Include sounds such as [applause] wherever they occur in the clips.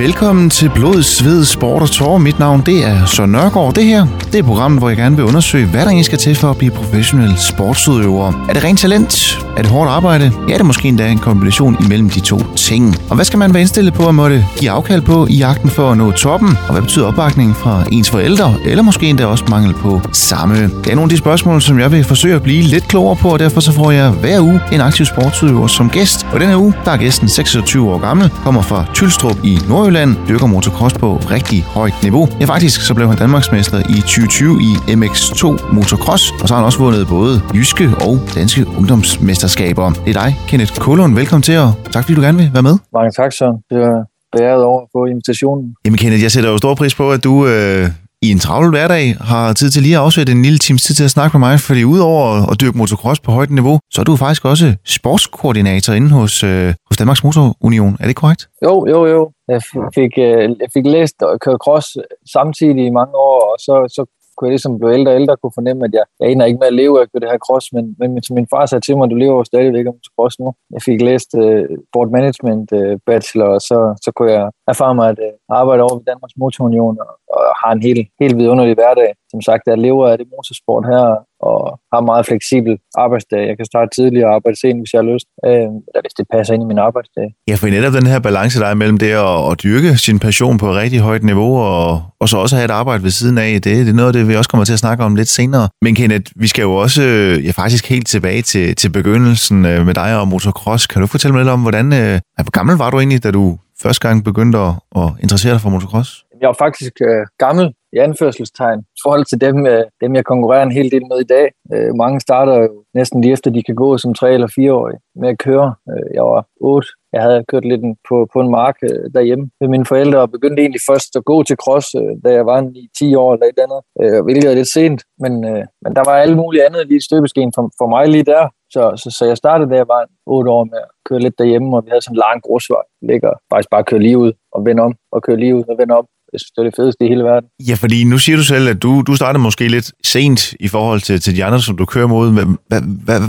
Velkommen til Blod, Sved, Sport og Tår. Mit navn det er Søren Nørgaard. Det her det er programmet, hvor jeg gerne vil undersøge, hvad der egentlig skal til for at blive professionel sportsudøver. Er det rent talent? Er det hårdt arbejde? Ja, det er måske endda en kombination imellem de to ting. Og hvad skal man være indstillet på at måtte give afkald på i jagten for at nå toppen? Og hvad betyder opbakningen fra ens forældre? Eller måske endda også mangel på samme? Det er nogle af de spørgsmål, som jeg vil forsøge at blive lidt klogere på, og derfor så får jeg hver uge en aktiv sportsudøver som gæst. Og denne uge, der er gæsten 26 år gammel, kommer fra Tylstrup i Nordjylland, dyrker motocross på rigtig højt niveau. Ja, faktisk så blev han Danmarksmester i 2020 i MX2 Motocross, og så har han også vundet både jyske og danske ungdomsmesterskaber. Det er dig, Kenneth Kullund. Velkommen til, og tak fordi du gerne vil være med. Mange tak, Søren. Det er bæret over på invitationen. Jamen Kenneth, jeg sætter jo stor pris på, at du øh, i en travl hverdag har tid til lige at afsætte en lille times tid til at snakke med mig, fordi udover at dyrke motocross på højt niveau, så er du faktisk også sportskoordinator inde hos, øh, hos Danmarks Motorunion. Er det korrekt? Jo, jo, jo. Jeg fik, øh, jeg fik læst og kørt cross samtidig i mange år, og så, så kunne jeg ligesom blive ældre og ældre kunne fornemme, at jeg, jeg ender ikke med at leve af det her cross, men, men som min far sagde til mig, du lever jo stadigvæk om cross nu. Jeg fik læst uh, board management uh, bachelor, og så, så kunne jeg erfare mig at uh, arbejde over ved Danmarks Motorunion, og, og har en helt, helt vidunderlig hverdag. Som sagt, jeg lever af det motorsport her, og har meget fleksibel arbejdsdag. Jeg kan starte tidligere og arbejde sent, hvis jeg har lyst, øh, eller hvis det passer ind i min arbejdsdag. Ja, for netop den her balance, der er mellem det at, at dyrke sin passion på et rigtig højt niveau, og, og så også have et arbejde ved siden af, det, det er noget af det, vi også kommer til at snakke om lidt senere. Men Kenneth, vi skal jo også ja, faktisk helt tilbage til, til begyndelsen øh, med dig og motocross. Kan du fortælle mig lidt om, hvordan, øh, hvor gammel var du egentlig, da du første gang begyndte at, at interessere dig for motocross? Jeg var faktisk øh, gammel i anførselstegn i forhold til dem, øh, dem, jeg konkurrerer en hel del med i dag. Øh, mange starter jo næsten lige efter, de kan gå som 3 eller 4 år med at køre. Øh, jeg var 8. Jeg havde kørt lidt på, på en mark øh, derhjemme med mine forældre og begyndte egentlig først at gå til cross, øh, da jeg var i 10 år eller et andet, øh, hvilket er lidt sent. Men, øh, men der var alle mulige andet lige støbeskeen for, for mig lige der. Så, så, så jeg startede, da jeg var 8 år med at køre lidt derhjemme, og vi havde sådan en lang grusvej. Ligger faktisk bare køre lige ud og vende om, og køre lige ud og vende om. Jeg synes, det er det fedeste i hele verden. Ja, fordi nu siger du selv, at du, du startede måske lidt sent i forhold til, til de andre, som du kører mod.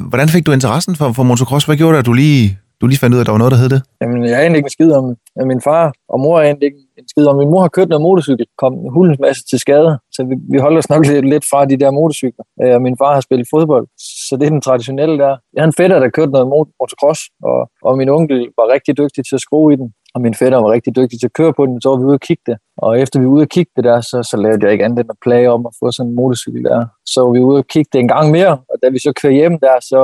Hvordan fik du interessen for, for motocross? Hvad gjorde det, at du lige, du lige fandt ud af, at der var noget, der hed det? Jamen, jeg egentlig ikke en skid om Min far og mor er egentlig ikke en skid om. Min mor har kørt noget motorcykel, kom en hulens masse til skade, så vi, vi holder os nok lidt, lidt fra de der motorcykler. Øh, og min far har spillet fodbold, så det er den traditionelle der. Jeg havde en fætter, der kørte noget motocross, og, og min onkel var rigtig dygtig til at skrue i den og min fætter var rigtig dygtig til at køre på den, så var vi ude og kigge det. Og efter vi var ude og kigge det der, så, så lavede jeg ikke andet end at plage om at få sådan en motorcykel der. Så var vi ude og kigge det en gang mere, og da vi så kører hjem der, så,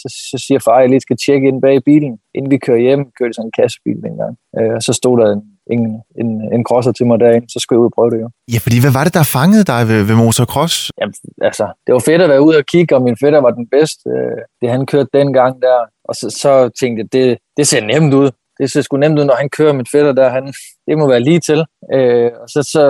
så, så siger far, at jeg lige skal tjekke ind bag bilen. Inden vi kører hjem, kørte sådan en kassebil dengang. Øh, så stod der en, en, en, en crosser til mig derinde, så skulle jeg ud og prøve det jo. Ja, fordi hvad var det, der fangede dig ved, ved motocross? Jamen, altså, det var fedt at være ude og kigge, og min fætter var den bedste. Øh, det han kørte dengang der. Og så, så tænkte jeg, det, det ser nemt ud det ser sgu nemt ud, når han kører mit fætter der. Han, det må være lige til. Øh, og så, så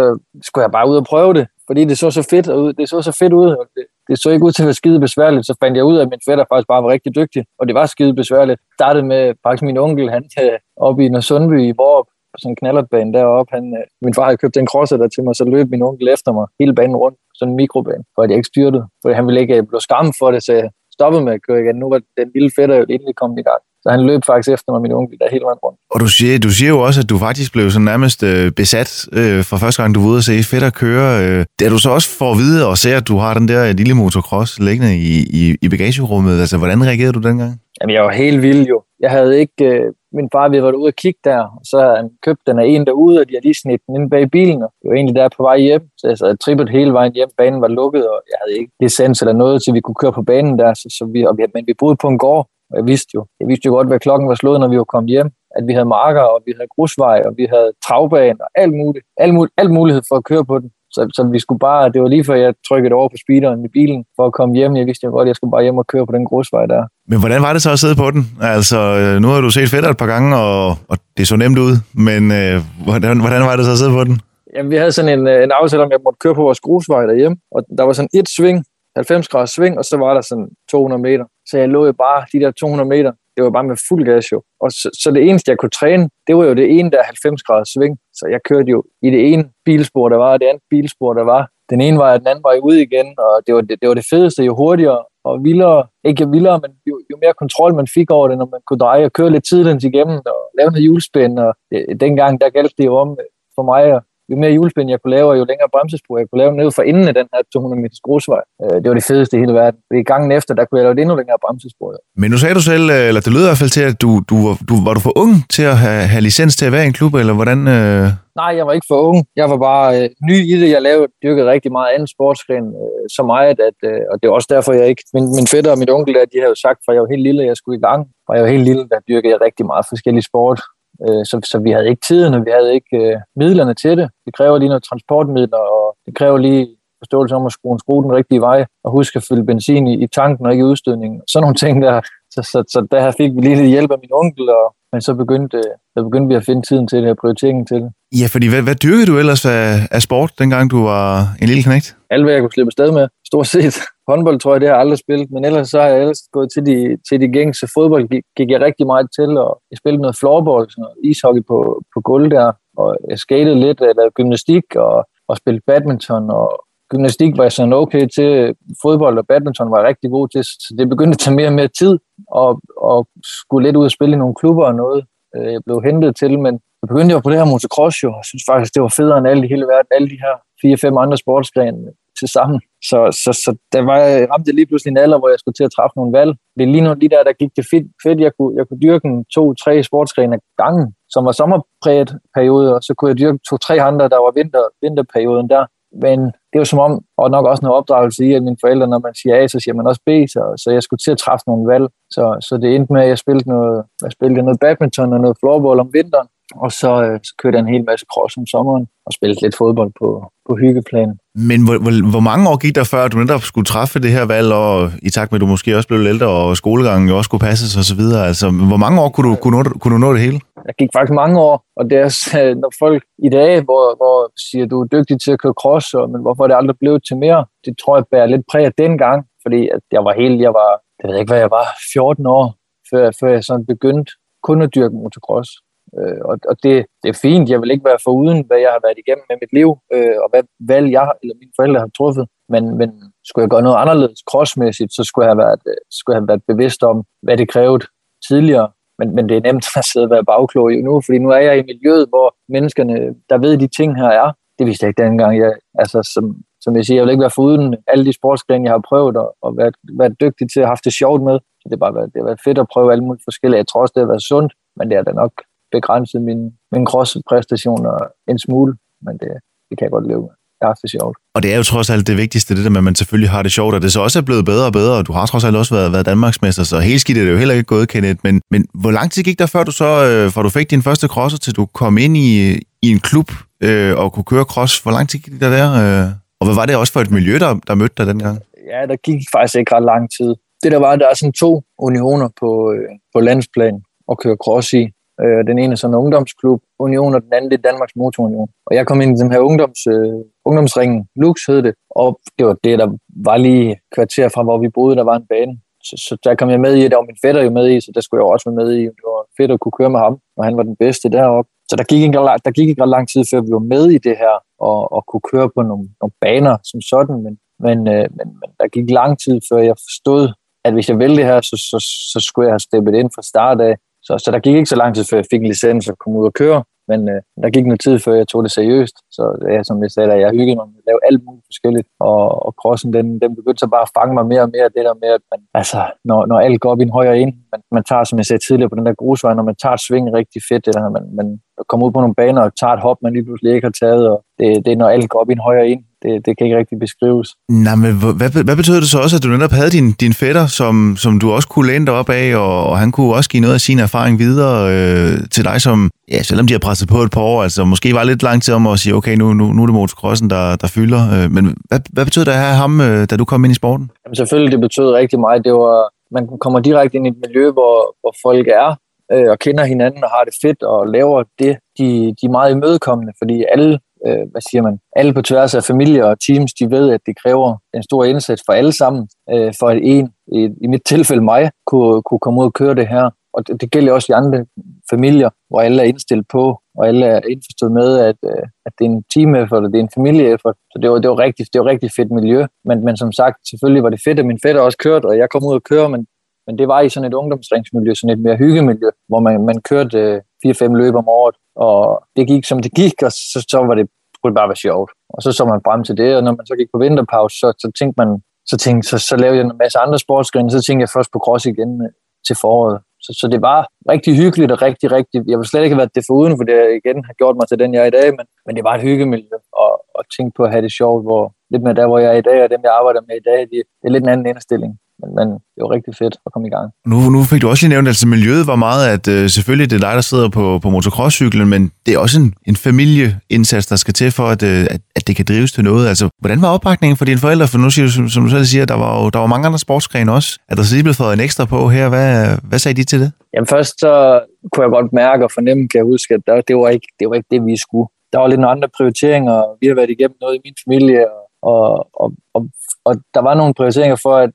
skulle jeg bare ud og prøve det, fordi det så så fedt ud. Det så så fedt ud, og det, det så ikke ud til at være skide besværligt. Så fandt jeg ud af, at min fætter faktisk bare var rigtig dygtig, og det var skide besværligt. Jeg startede med faktisk min onkel, han øh, oppe i Sundby i Vorup, på sådan en knallertbane deroppe. Han, øh, min far havde købt en crosser der til mig, så løb min onkel efter mig hele banen rundt, sådan en mikrobane, for at jeg ikke styrtede. For han ville ikke blive skam for det, så jeg stoppede med at køre igen. Nu var den lille fætter jo endelig kommet i gang. Så han løb faktisk efter mig, min onkel, der hele vejen rundt. Og du siger, du siger jo også, at du faktisk blev sådan nærmest øh, besat øh, for første gang, du var ude og se fedt at køre. Øh, da du så også får at vide og ser, at du har den der lille motocross liggende i, i, i bagagerummet, altså hvordan reagerede du dengang? Jamen, jeg var helt vild jo. Jeg havde ikke... Øh, min far, vi var ude og kigge der, og så havde han købt den af en derude, og de havde lige snit den inde bag bilen, og det var egentlig der på vej hjem, så jeg sad trippet hele vejen hjem, banen var lukket, og jeg havde ikke licens eller noget til, vi kunne køre på banen der, så, så vi, og vi, men vi boede på en gård, og jeg vidste jo, jeg vidste jo godt, hvad klokken var slået, når vi var kommet hjem. At vi havde marker, og vi havde grusvej, og vi havde travbane, og alt muligt. Alt, muligt, alt mulighed for at køre på den. Så, så vi skulle bare, det var lige før jeg trykkede over på speederen i bilen for at komme hjem. Jeg vidste jo godt, at jeg skulle bare hjem og køre på den grusvej der. Men hvordan var det så at sidde på den? Altså, øh, nu har du set fedt et par gange, og, og det så nemt ud, men øh, hvordan, hvordan var det så at sidde på den? Jamen, vi havde sådan en, øh, en aftale om, at jeg måtte køre på vores grusvej derhjemme, og der var sådan et sving, 90 graders sving, og så var der sådan 200 meter. Så jeg lå jo bare de der 200 meter, det var bare med fuld gas jo. Og så, så det eneste, jeg kunne træne, det var jo det ene der 90 graders sving. Så jeg kørte jo i det ene bilspor, der var, og det andet bilspor, der var. Den ene vej, og den anden vej ud igen, og det var det, det, var det fedeste, jo hurtigere og vildere. Ikke vildere, men jo, jo mere kontrol man fik over det, når man kunne dreje og køre lidt tidligere igennem og lave noget hjulspænd. Og det, dengang, der galt det jo om øh, for mig at jo mere hjulspænd jeg kunne lave, og jo længere bremsespor jeg kunne lave ned for inden af den her 200 meters grusvej. Øh, det var det fedeste i hele verden. Fordi gangen efter, der kunne jeg lave det endnu længere bremsespor. Men nu sagde du selv, øh, eller det lyder i hvert fald til, at du, du, du var du for ung til at have, have licens til at være i en klub, eller hvordan? Øh... Nej, jeg var ikke for ung. Jeg var bare øh, ny i det. Jeg lavede, dyrkede rigtig meget anden sportsgren øh, så meget, at, øh, og det er også derfor, jeg ikke... Min, min fætter og mit onkel, der, de har jo sagt, fra jeg var helt lille, jeg skulle i gang. Og jeg var helt lille, der dyrkede jeg rigtig meget forskellige sport. Øh, så, så vi havde ikke tiden, og vi havde ikke øh, midlerne til det. Det kræver lige noget transportmidler, og det kræver lige forståelse om at skrue en skrue den rigtige vej, og huske at fylde benzin i, i tanken og ikke i udstødningen. Sådan nogle [laughs] ting der. Så, så, så der fik vi lige lidt hjælp af min onkel, og, men så begyndte, så begyndte vi at finde tiden til det og prioriteringen til det. Ja, fordi hvad, hvad dyrkede du ellers af, af sport, dengang du var en lille knægt? Alt, hvad jeg kunne slippe afsted med, stort set. [laughs] Håndbold tror jeg, det har jeg aldrig spillet, men ellers så har jeg ellers gået til de, til de gængse fodbold, gik, gik jeg rigtig meget til, og jeg spillede noget floorball, sådan noget ishockey på, på gulv der, og jeg skatede lidt, jeg lavede gymnastik og, og spillede badminton, og gymnastik var jeg sådan okay til, fodbold og badminton var jeg rigtig god til, så det begyndte at tage mere og mere tid, og, og skulle lidt ud og spille i nogle klubber og noget. Øh, jeg blev hentet til, men så begyndte jeg på det her motocross jo, jeg synes faktisk, det var federe end alle i hele verden, alle de her fire-fem andre sportsgrene til sammen. Så, så, så der var, jeg ramte lige pludselig en alder, hvor jeg skulle til at træffe nogle valg. Det er lige nu lige der, der gik det fedt. fedt. Jeg, kunne, jeg kunne dyrke en to-tre sportsgrene gangen, som var sommerpræget periode, og så kunne jeg dyrke to-tre andre, der var vinter, vinterperioden der. Men det var som om, og nok også noget opdragelse i, at mine forældre, når man siger A, så siger man også B, så, så jeg skulle til at træffe nogle valg. Så, så det endte med, at jeg spillede noget, jeg spillede noget badminton og noget floorball om vinteren, og så, øh, så kørte jeg en hel masse cross om sommeren og spillede lidt fodbold på, på hyggeplan. Men hvor, hvor, hvor mange år gik der før, at du netop skulle træffe det her valg, og i takt med, at du måske også blev ældre, og skolegangen jo også skulle passes og så videre? Altså, hvor mange år kunne du, kunne, nå, kunne du nå det hele? Jeg gik faktisk mange år, og det er, [laughs] når folk i dag, hvor, hvor siger, du er dygtig til at køre cross, og, men hvorfor er det aldrig blevet til mere? Det tror jeg bærer lidt præg af dengang, fordi at jeg var helt, jeg var, jeg ved ikke hvad jeg var, 14 år, før, før jeg sådan begyndte kun at dyrke motocross. Øh, og og det, det er fint. Jeg vil ikke være for uden, hvad jeg har været igennem med mit liv, øh, og hvad valg jeg eller mine forældre har truffet. Men, men skulle jeg gøre noget anderledes crossmæssigt, så skulle jeg have været, øh, skulle jeg have været bevidst om, hvad det krævede tidligere. Men, men det er nemt [laughs] at sidde og være bagklog i nu, fordi nu er jeg i miljøet, hvor menneskerne, der ved, de ting her er. Det vidste jeg ikke dengang. Jeg, altså, som, som jeg siger, jeg vil ikke være foruden alle de sportsgrene, jeg har prøvet, og, og været, været dygtig til at have haft det sjovt med. Så det har bare været, det har været fedt at prøve alle mulige forskellige. Jeg tror også, det har været sundt, men det er da nok begrænset min, min crosspræstationer en smule, men det, det kan jeg godt leve med. Jeg har det sjovt. Og det er jo trods alt det vigtigste, det der med, at man selvfølgelig har det sjovt, og det så også er blevet bedre og bedre, og du har trods alt også været, været Danmarksmester, så helt skidt er det jo heller ikke gået, Kenneth. Men, men hvor lang tid gik der, før du så, øh, fra du fik din første crosser, til du kom ind i, i en klub øh, og kunne køre cross? Hvor lang tid gik der der? Øh? Og hvad var det også for et miljø, der, der mødte dig dengang? Ja, der gik faktisk ikke ret lang tid. Det der var, der er sådan to unioner på, øh, på landsplan at køre cross i. Øh, den ene er sådan en ungdomsklub, Union, og den anden det er Danmarks Motorunion. Og jeg kom ind i den her ungdoms, øh, ungdomsringen, Lux hed det, og det var det, der var lige kvarter fra, hvor vi boede, der var en bane. Så, så der kom jeg med i, og der var min fætter jo med i, så der skulle jeg også være med i. Det var fedt at kunne køre med ham, og han var den bedste deroppe. Så der gik ikke, der gik ikke ret lang tid, før vi var med i det her, og, og kunne køre på nogle, nogle baner som sådan, men, men, øh, men, men der gik lang tid, før jeg forstod, at hvis jeg ville det her, så, så, så skulle jeg have steppet ind fra start af, så, så der gik ikke så lang tid, før jeg fik en licens og kom ud og køre. Men øh, der gik noget tid, før jeg tog det seriøst. Så ja, som jeg sagde, der, jeg hyggede mig med at lave alt muligt forskelligt. Og, og crossen, den, den begyndte så bare at fange mig mere og mere. Det der med, at man, altså, når, når alt går op i en højere ind, man, man tager, som jeg sagde tidligere, på den der grusvej, når man tager et sving rigtig fedt, eller man, man kommer ud på nogle baner og tager et hop, man lige pludselig ikke har taget. Og det, det er, når alt går op i en højere ind det, det kan ikke rigtig beskrives. Nej, men hvad, hvad betyder det så også, at du netop havde din, din fætter, som, som du også kunne læne dig op af, og, og han kunne også give noget af sin erfaring videre øh, til dig, som, ja, selvom de har presset på et par år, altså måske var lidt lang tid om at sige, okay, nu, nu, nu er det motocrossen, der, der fylder. Øh, men hvad, hvad betød det at have ham, øh, da du kom ind i sporten? Jamen, selvfølgelig, det betød rigtig meget. Det var, man kommer direkte ind i et miljø, hvor, hvor folk er, øh, og kender hinanden og har det fedt og laver det. De, de er meget imødekommende, fordi alle øh, hvad siger man, alle på tværs af familier og teams, de ved, at det kræver en stor indsats for alle sammen, øh, for at en, i, i mit tilfælde mig, kunne, kunne komme ud og køre det her. Og det, det gælder også i andre familier, hvor alle er indstillet på og alle er indforstået med, at, øh, at det er en team effort, og det er en familie effort. Så det var, det var, rigtig, det var rigtig fedt miljø. Men, men som sagt, selvfølgelig var det fedt, at min fætter også kørte, og jeg kom ud og køre, men, men det var i sådan et ungdomsringsmiljø, sådan et mere hyggemiljø, hvor man, man kørte øh, 4-5 løb om året, og det gik som det gik, og så, så var det, skulle det bare være sjovt. Og så så man frem til det, og når man så gik på vinterpause, så, så tænkte man, så, tænkte, så, så lavede jeg en masse andre sportsgrene, så tænkte jeg først på cross igen øh, til foråret. Så, så det var rigtig hyggeligt og rigtig, rigtig... Jeg vil slet ikke have været det foruden, for det igen har gjort mig til den, jeg er i dag, men, men det var et hyggemiljø og, og tænke på at have det sjovt, hvor lidt mere der, hvor jeg er i dag, og dem, jeg arbejder med i dag, det, det er lidt en anden indstilling men, men det var rigtig fedt at komme i gang. Nu, nu fik du også lige nævnt, at altså, miljøet var meget, at øh, selvfølgelig det er dig, der sidder på, på motocrosscyklen, men det er også en, en familieindsats, der skal til for, at, øh, at, at det kan drives til noget. Altså, hvordan var opbakningen for dine forældre? For nu siger du, som, som du selv siger, der var jo der var mange andre sportsgrene også. Er der så lige blevet fået en ekstra på her? Hvad, hvad sagde de til det? Jamen først så kunne jeg godt mærke og fornemme, kan jeg huske, at der, det, var ikke, det var ikke det, vi skulle. Der var lidt nogle andre prioriteringer. Vi har været igennem noget i min familie, og, og, og, og der var nogle prioriteringer for, at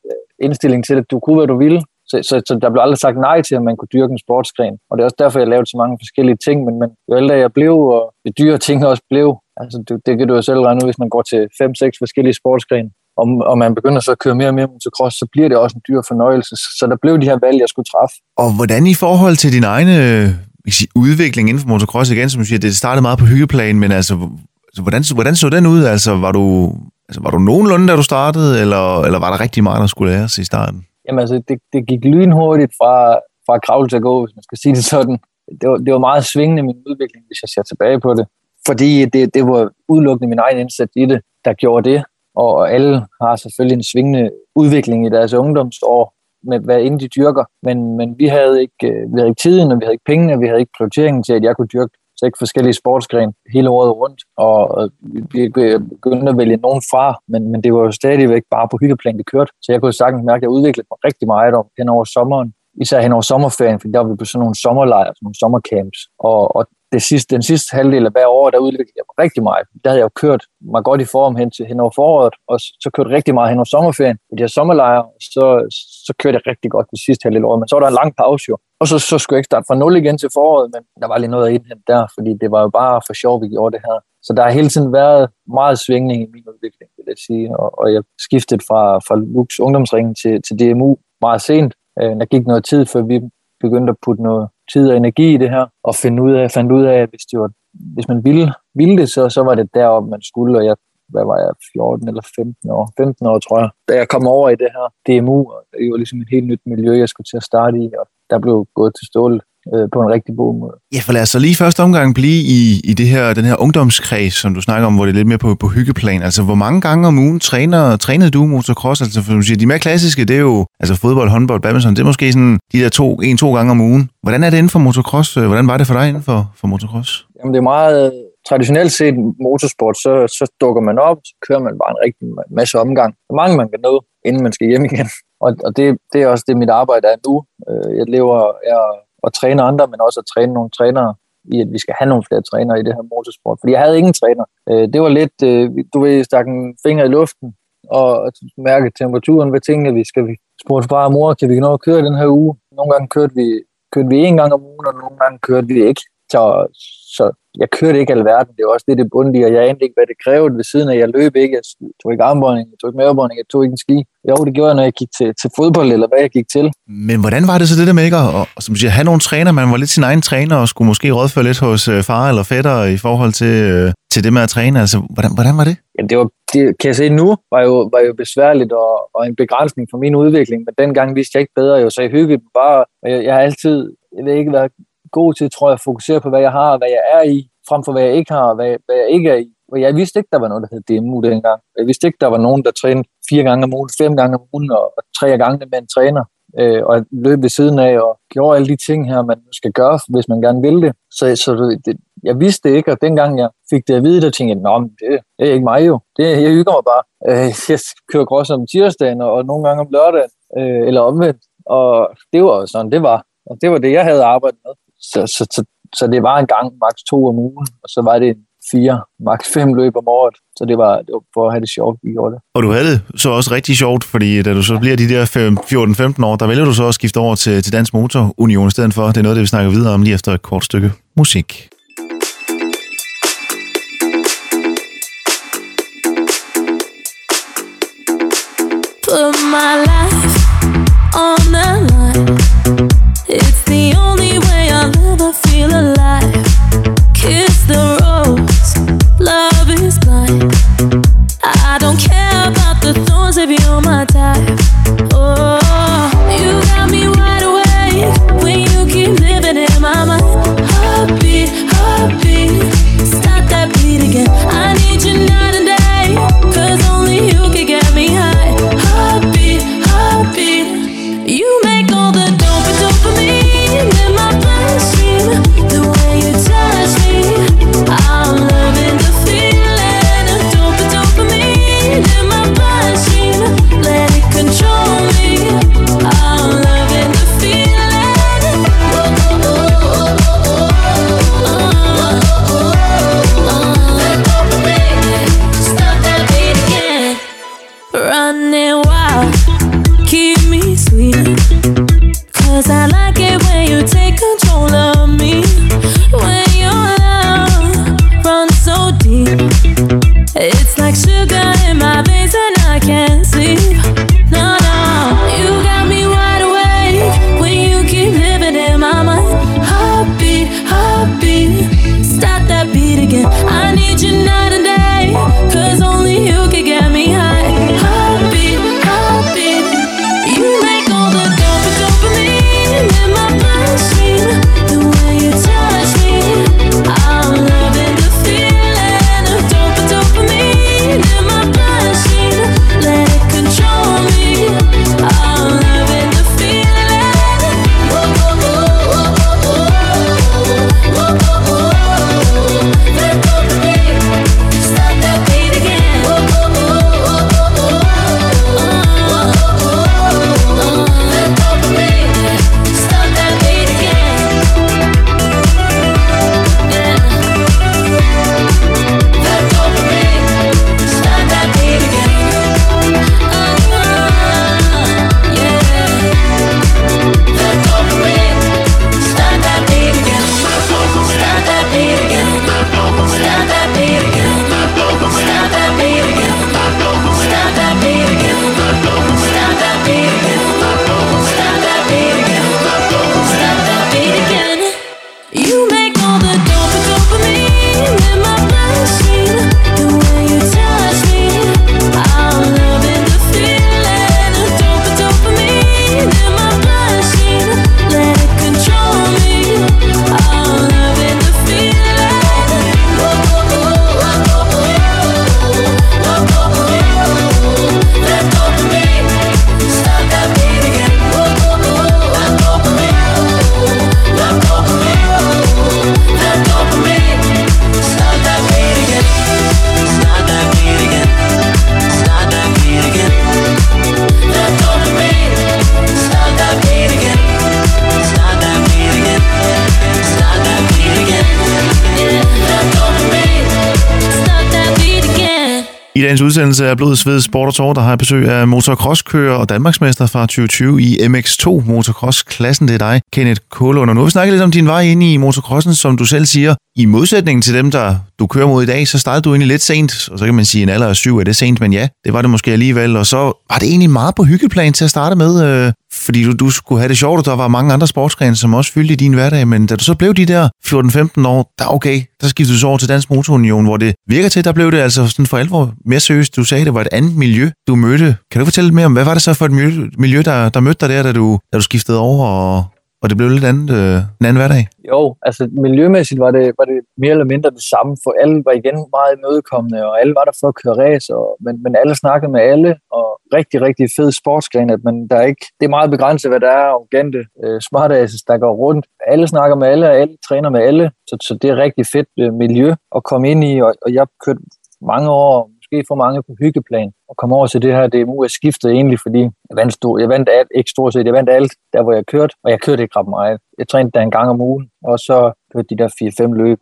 indstilling til, at du kunne, hvad du ville. Så, så, så der blev aldrig sagt nej til, at man kunne dyrke en sportsgren. Og det er også derfor, jeg lavede så mange forskellige ting. Men, men jo ældre jeg blev, og jo dyre ting også blev, altså det, det kan du jo selv regne ud, hvis man går til 5-6 forskellige sportsgrene, og, og man begynder så at køre mere og mere motocross, så bliver det også en dyr fornøjelse. Så der blev de her valg, jeg skulle træffe. Og hvordan i forhold til din egen øh, sige, udvikling inden for motocross igen, som du siger, det startede meget på hyggeplan, men altså, altså, hvordan, hvordan så den ud? Altså, var du, Altså, var du nogenlunde, da du startede, eller, eller var der rigtig meget, der skulle læres i starten? Jamen altså, det, det gik lynhurtigt fra, fra kravl til at gå, hvis man skal sige det sådan. Det var, det var meget svingende min udvikling, hvis jeg ser tilbage på det. Fordi det, det var udelukkende min egen indsats i det, der gjorde det. Og alle har selvfølgelig en svingende udvikling i deres ungdomsår, med hvad end de dyrker. Men, men vi, havde ikke, øh, vi havde ikke tiden, og vi havde ikke pengene, og vi havde ikke prioriteringen til, at jeg kunne dyrke seks forskellige sportsgrene hele året rundt, og vi begyndte at vælge nogen fra, men, men det var jo stadigvæk bare på hyggeplan, det kørte. Så jeg kunne sagtens mærke, at jeg udviklede mig rigtig meget om hen over sommeren, især hen over sommerferien, for der var vi på sådan nogle sommerlejre, sådan nogle sommercamps, og, og det sidste, den sidste halvdel af hver år, der udviklede jeg mig rigtig meget. Der havde jeg jo kørt mig godt i form hen, til, hen over foråret, og så kørte rigtig meget hen over sommerferien, på de her sommerlejre, så, så kørte jeg rigtig godt det sidste halvdel år, men så var der en lang pause jo. Og så, så skulle jeg ikke starte fra nul igen til foråret, men der var lige noget at indhente der, fordi det var jo bare for sjov, vi gjorde det her. Så der har hele tiden været meget svingning i min udvikling, vil jeg sige, og, og jeg skiftede fra, fra Lux ungdomsringen til, til DMU meget sent. Øh, der gik noget tid, før vi begyndte at putte noget tid og energi i det her, og finde ud af, fandt ud af, at hvis, det var, hvis man ville, ville det, så, så var det derop, man skulle, og jeg hvad var jeg, 14 eller 15 år, 15 år tror jeg, da jeg kom over i det her DMU, og det var ligesom et helt nyt miljø, jeg skulle til at starte i, og der blev gået til stål øh, på en rigtig god måde. Ja, for lad os så lige første omgang blive i, i det her, den her ungdomskreds, som du snakker om, hvor det er lidt mere på, på hyggeplan. Altså, hvor mange gange om ugen træner, trænede du motocross? Altså, for du siger, de mere klassiske, det er jo altså fodbold, håndbold, badminton, det er måske sådan de der to, en-to gange om ugen. Hvordan er det inden for motocross? Hvordan var det for dig inden for, for motocross? Jamen, det er meget traditionelt set motorsport, så, så dukker man op, så kører man bare en rigtig masse omgang. Så mange, man kan nå, inden man skal hjem igen. [laughs] Og, og det, det er også det, mit arbejde er nu. Øh, jeg lever jeg og træner andre, men også at træne nogle trænere i, at vi skal have nogle flere trænere i det her motorsport. Fordi jeg havde ingen træner. Øh, det var lidt, øh, du ved, stak en finger i luften og mærke temperaturen. Hvad tænkte vi? Skal vi spurgte far og mor, kan vi nå at køre den her uge? Nogle gange kørte vi, kørte vi en gang om ugen, og nogle gange kørte vi ikke. Så, så jeg kørte ikke alverden. Det var også det, det bundte i, og jeg anede ikke, hvad det krævede ved siden af. Jeg løb ikke, jeg tog ikke armbånding, jeg tog ikke mavebånding, jeg tog ikke en ski. Jo, det gjorde jeg, når jeg gik til, til fodbold, eller hvad jeg gik til. Men hvordan var det så det der med ikke at, og, som siger, have nogle træner? Man var lidt sin egen træner, og skulle måske rådføre lidt hos øh, far eller fætter i forhold til, øh, til det med at træne. Altså, hvordan, hvordan var det? Ja, det, var, det kan jeg se nu, var jo, var jo besværligt og, og en begrænsning for min udvikling, men dengang vidste jeg ikke bedre, jo, så jeg hyggede bare. Jeg, jeg har altid, jeg ved ikke, været god til, tror jeg, at fokusere på, hvad jeg har og hvad jeg er i, frem for hvad jeg ikke har og hvad, hvad jeg ikke er i. Og jeg vidste ikke, der var noget, der hed DMU dengang. Jeg vidste ikke, der var nogen, der trænede fire gange om ugen, fem gange om ugen og, og tre gange med en træner. Øh, og løb ved siden af og gjorde alle de ting her, man skal gøre, hvis man gerne vil det. Så, så det, jeg vidste det ikke, og dengang jeg fik det at vide, der tænkte jeg, det, det er ikke mig jo. Det, jeg hygger mig bare. Øh, [laughs] jeg kører cross om tirsdagen og, og nogle gange om lørdagen, øh, eller omvendt. Og det var sådan, det var. Og det var det, jeg havde arbejdet med så, så, så, så det var en gang maks to om ugen, og så var det fire, maks fem løb om året. Så det var, det var for at have det sjovt, vi gjorde det. Og du havde det så også rigtig sjovt, fordi da du så bliver de der 14-15 år, der vælger du så at skifte over til, til Dansk Motor Union i stedet for. Det er noget, det vi snakker videre om lige efter et kort stykke musik. Put my life on the line. Dagens udsendelse af Blod, Sved, Sport og Tår, der har jeg besøg af motocrosskører og Danmarksmester fra 2020 i MX2 motocross-klassen. Det er dig, Kenneth Kålund. Og nu har vi snakket lidt om din vej ind i motocrossen, som du selv siger. I modsætning til dem, der du kører mod i dag, så startede du egentlig lidt sent, og så kan man sige, en alder af syv er det sent, men ja, det var det måske alligevel. Og så var det egentlig meget på hyggeplan til at starte med, øh, fordi du, du skulle have det sjovt, og der var mange andre sportsgrene, som også fyldte i din hverdag, men da du så blev de der 14-15 år, der okay, der skiftede du så over til Dansk Motorunion, hvor det virker til, der blev det altså sådan for alvor mere seriøst. Du sagde, det var et andet miljø, du mødte. Kan du fortælle lidt mere om, hvad var det så for et miljø, miljø der, der mødte dig der, da du, da du skiftede over, og, og det blev lidt andet, øh, en anden hverdag? Jo, altså miljømæssigt var det, var det mere eller mindre det samme, for alle var igen meget imødekommende, og alle var der for at køre race, og, men, men alle snakkede med alle, og rigtig, rigtig fed sportsgren, at man, der er ikke, det er meget begrænset, hvad der er arrogante øh, smartasses, der går rundt. Alle snakker med alle, og alle træner med alle, så, så det er rigtig fedt øh, miljø at komme ind i, og, og jeg kørte mange år, måske for mange på hyggeplan, at komme over til det her DMU er skiftet egentlig, fordi jeg vandt, stor, jeg vandt alt, ikke stort set, jeg vandt alt der, hvor jeg kørte, og jeg kørte ikke ret meget. Jeg trænede der en gang om ugen, og så kørte de der 4-5 løb.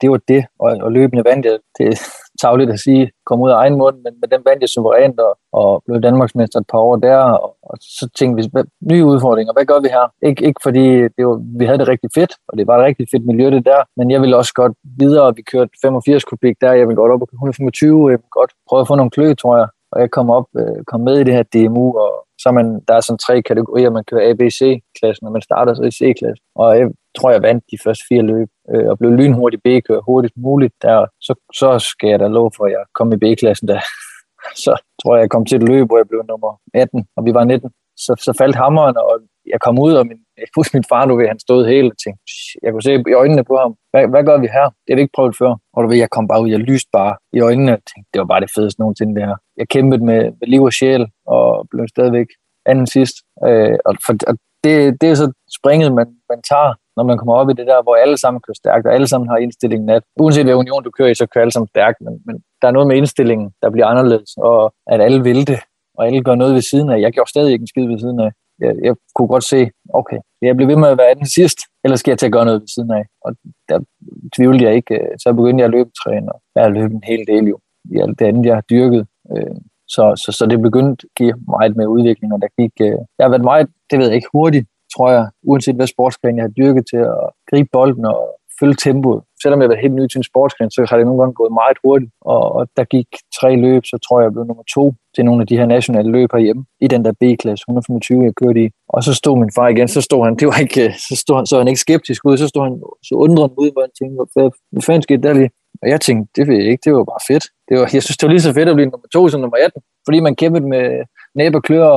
Det var det, og, og løbende vandt jeg. Det er [laughs] tavligt at sige, kom ud af egen mund, men med den vandt jeg suverænt, og, og blev Danmarksmester et par år der, og, og så tænkte vi, hvad, nye udfordringer, hvad gør vi her? Ikke, ikke fordi det var, vi havde det rigtig fedt, og det var et rigtig fedt miljø det der, men jeg ville også godt videre, vi kørte 85 kubik der, jeg vil godt op på 125, jeg ville godt prøve at få nogle klø, tror jeg og jeg kom op, øh, kom med i det her DMU, og så man, der er sådan tre kategorier, man kører ABC-klassen, og man starter så i C-klassen. Og jeg tror, jeg vandt de første fire løb, øh, og blev lynhurtigt B-kører hurtigst muligt. Der, så, så skal jeg da lov for, at jeg kom i B-klassen der. [laughs] så tror jeg, jeg kom til et løb, hvor jeg blev nummer 18, og vi var 19. Så, så faldt hammeren, og jeg kom ud, og min, jeg husker min far, du ved, han stod helt og tænkte, jeg kunne se i øjnene på ham, hvad, hvad gør vi her? Det er det ikke prøvet før. Og du ved, jeg kom bare ud, jeg lyste bare i øjnene og tænkte, det var bare det fedeste nogensinde det her. Jeg kæmpede med, med liv og sjæl, og blev stadigvæk anden sidst. Øh, og, for, og det, det er så springet, man, man tager, når man kommer op i det der, hvor alle sammen kører stærkt, og alle sammen har indstillingen at, uanset hvad union du kører i, så kører alle sammen stærkt, men, men der er noget med indstillingen, der bliver anderledes, og at alle vil det, og alle gør noget ved siden af. Jeg gjorde stadig ikke en skid ved siden af jeg, jeg kunne godt se, okay, jeg bliver ved med at være den sidst, eller skal jeg til at gøre noget ved siden af? Og der tvivlede jeg ikke. Øh, så begyndte jeg at løbetræne, og jeg har løbet en hel del jo, i alt det andet, jeg har dyrket. Øh, så, så, så det begyndte at give meget med udvikling, og der gik, øh, jeg har været meget, det ved jeg ikke, hurtigt, tror jeg, uanset hvad sportsgren jeg har dyrket til at gribe bolden og følge tempoet. Selvom jeg har været helt ny til en sportsgren, så har det nogle gange gået meget hurtigt. Og, og der gik tre løb, så tror jeg, jeg blev nummer to til nogle af de her nationale løb herhjemme i den der B-klasse, 125, jeg kørte i. Og så stod min far igen, så stod han, det var ikke, så stod han, så han ikke skeptisk ud, så stod han så undrende ud, hvor han tænkte, hvad, hvad fanden skete der lige? Og jeg tænkte, det ved jeg ikke, det var bare fedt. Det var, jeg synes, det var lige så fedt at blive nummer to som nummer 18, fordi man kæmpede med næb og klør,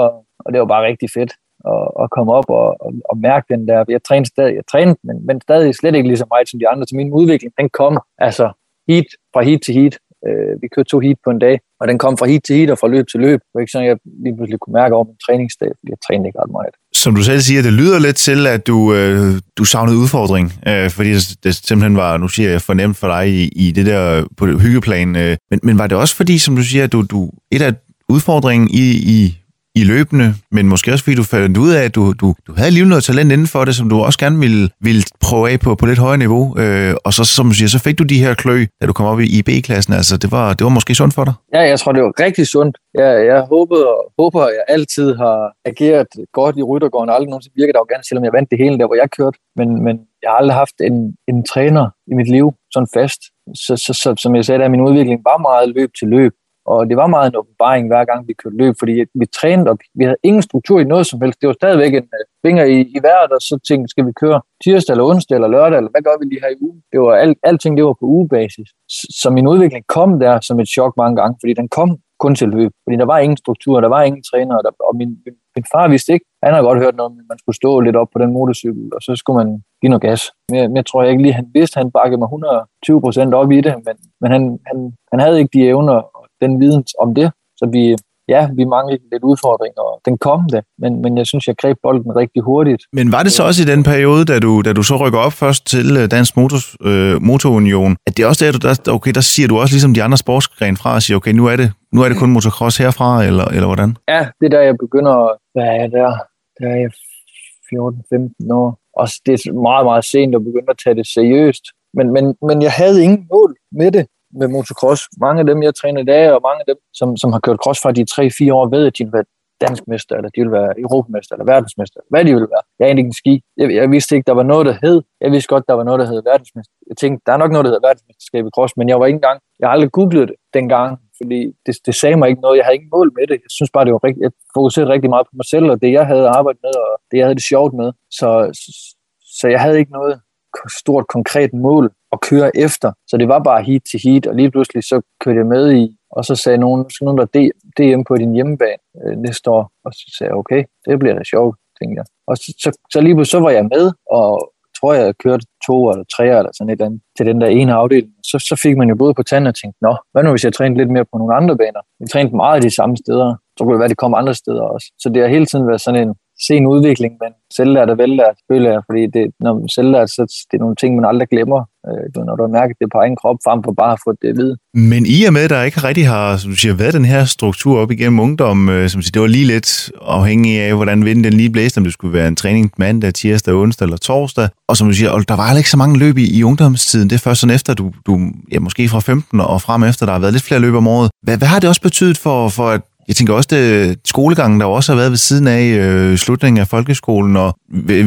og det var bare rigtig fedt at, at komme op og, og, og mærke den der. Jeg trænede stadig, jeg trænede, men, men stadig slet ikke lige så meget som de andre. Så min udvikling, den kom altså heat fra heat til heat. Øh, vi kørte to heat på en dag, og den kom fra heat til heat og fra løb til løb. Det var ikke sådan, jeg lige pludselig kunne mærke over min træningsdag, fordi jeg trænede ikke ret meget. Som du selv siger, det lyder lidt til, at du, øh, du savnede udfordring, øh, fordi det, det simpelthen var, nu siger jeg, fornemt for dig i, i det der på det hyggeplan. Øh, men, men var det også fordi, som du siger, at du, du, et af udfordringen i, i i løbende, men måske også fordi du fandt ud af, at du, du, du havde alligevel noget talent inden for det, som du også gerne ville, ville prøve af på, på lidt højere niveau. Øh, og så, som du siger, så fik du de her klø, da du kom op i, i B-klassen. Altså, det var, det var måske sundt for dig? Ja, jeg tror, det var rigtig sundt. Jeg, jeg håbede og håber, at jeg altid har ageret godt i Ryttergården. Aldrig nogensinde virket arrogant, selvom jeg vandt det hele der, hvor jeg kørte. Men, men jeg har aldrig haft en, en træner i mit liv sådan fast. Så, så, så som jeg sagde, der min udvikling var meget løb til løb. Og det var meget en åbenbaring, hver gang vi kørte løb, fordi vi trænede, og vi havde ingen struktur i noget som helst. Det var stadigvæk en øh, finger i, i vejret, og så tænkte skal vi køre tirsdag eller onsdag eller lørdag, eller hvad gør vi lige her i ugen? Det var alt, alting, det var på ugebasis. Så min udvikling kom der som et chok mange gange, fordi den kom kun til løb, fordi der var ingen struktur, der var ingen træner, og, der, og min, min, min far vidste ikke, han har godt hørt noget, men man skulle stå lidt op på den motorcykel, og så skulle man give noget gas. Men jeg, jeg tror jeg ikke lige, han vidste, han bakkede mig 120 procent op i det, men, men han, han, han havde ikke de evner den viden om det. Så vi, ja, vi manglede lidt udfordring, og den kom det, men, men jeg synes, jeg greb bolden rigtig hurtigt. Men var det så også i den periode, da du, da du så rykker op først til øh, Dansk Motors, øh, Motorunion, at det er også der, der, okay, der siger du også ligesom de andre sportsgrene fra og siger, okay, nu er det, nu er det kun motocross herfra, eller, eller hvordan? Ja, det er der, jeg begynder, hvad er jeg der? Der er jeg 14-15 år. Og det er meget, meget sent at begynde at tage det seriøst. Men, men, men jeg havde ingen mål med det med motocross. Mange af dem, jeg træner i dag, og mange af dem, som, som har kørt cross fra de 3-4 år, ved, at de vil være dansk mester, eller de vil være europamester, eller verdensmester, hvad de vil være. Jeg er ikke en ski. Jeg, jeg vidste ikke, der var noget, der hed. Jeg vidste godt, der var noget, der hed verdensmester. Jeg tænkte, der er nok noget, der hedder verdensmesterskab i cross, men jeg var ikke engang, jeg har aldrig googlet det dengang, fordi det, det sagde mig ikke noget. Jeg havde ikke mål med det. Jeg synes bare, det var rigtig, jeg fokuserede rigtig meget på mig selv, og det, jeg havde arbejdet med, og det, jeg havde det sjovt med. Så, så, så jeg havde ikke noget stort konkret mål at køre efter. Så det var bare heat til heat, og lige pludselig så kørte jeg med i, og så sagde nogen, så nogen der DM på din hjemmebane øh, næste år, og så sagde jeg, okay, det bliver da sjovt, tænkte jeg. Og så, så, så lige pludselig så var jeg med, og tror jeg, jeg kørte to eller tre eller sådan et eller andet til den der ene afdeling. Så, så fik man jo både på tanden og tænkte, nå, hvad nu hvis jeg trænede lidt mere på nogle andre baner? Jeg trænede meget af de samme steder. Så kunne det være, at det kom andre steder også. Så det har hele tiden været sådan en, se en udvikling, men selvlært og vellært, føler jeg, fordi det, når man selvlært, så det er nogle ting, man aldrig glemmer, øh, når du har mærket det på egen krop, frem for bare at få det at vide. Men i og med, at der ikke rigtig har, som du siger, været den her struktur op igennem ungdom, øh, som siger, det var lige lidt afhængig af, hvordan vinden den lige blæste, om det skulle være en træning mandag, tirsdag, onsdag eller torsdag, og som du siger, der var ikke så mange løb i, i ungdomstiden, det er først sådan efter, du, du ja, måske fra 15 og frem efter, der har været lidt flere løb om året. Hvad, hvad har det også betydet for, for at jeg tænker også, det skolegangen, der også har været ved siden af øh, slutningen af folkeskolen, og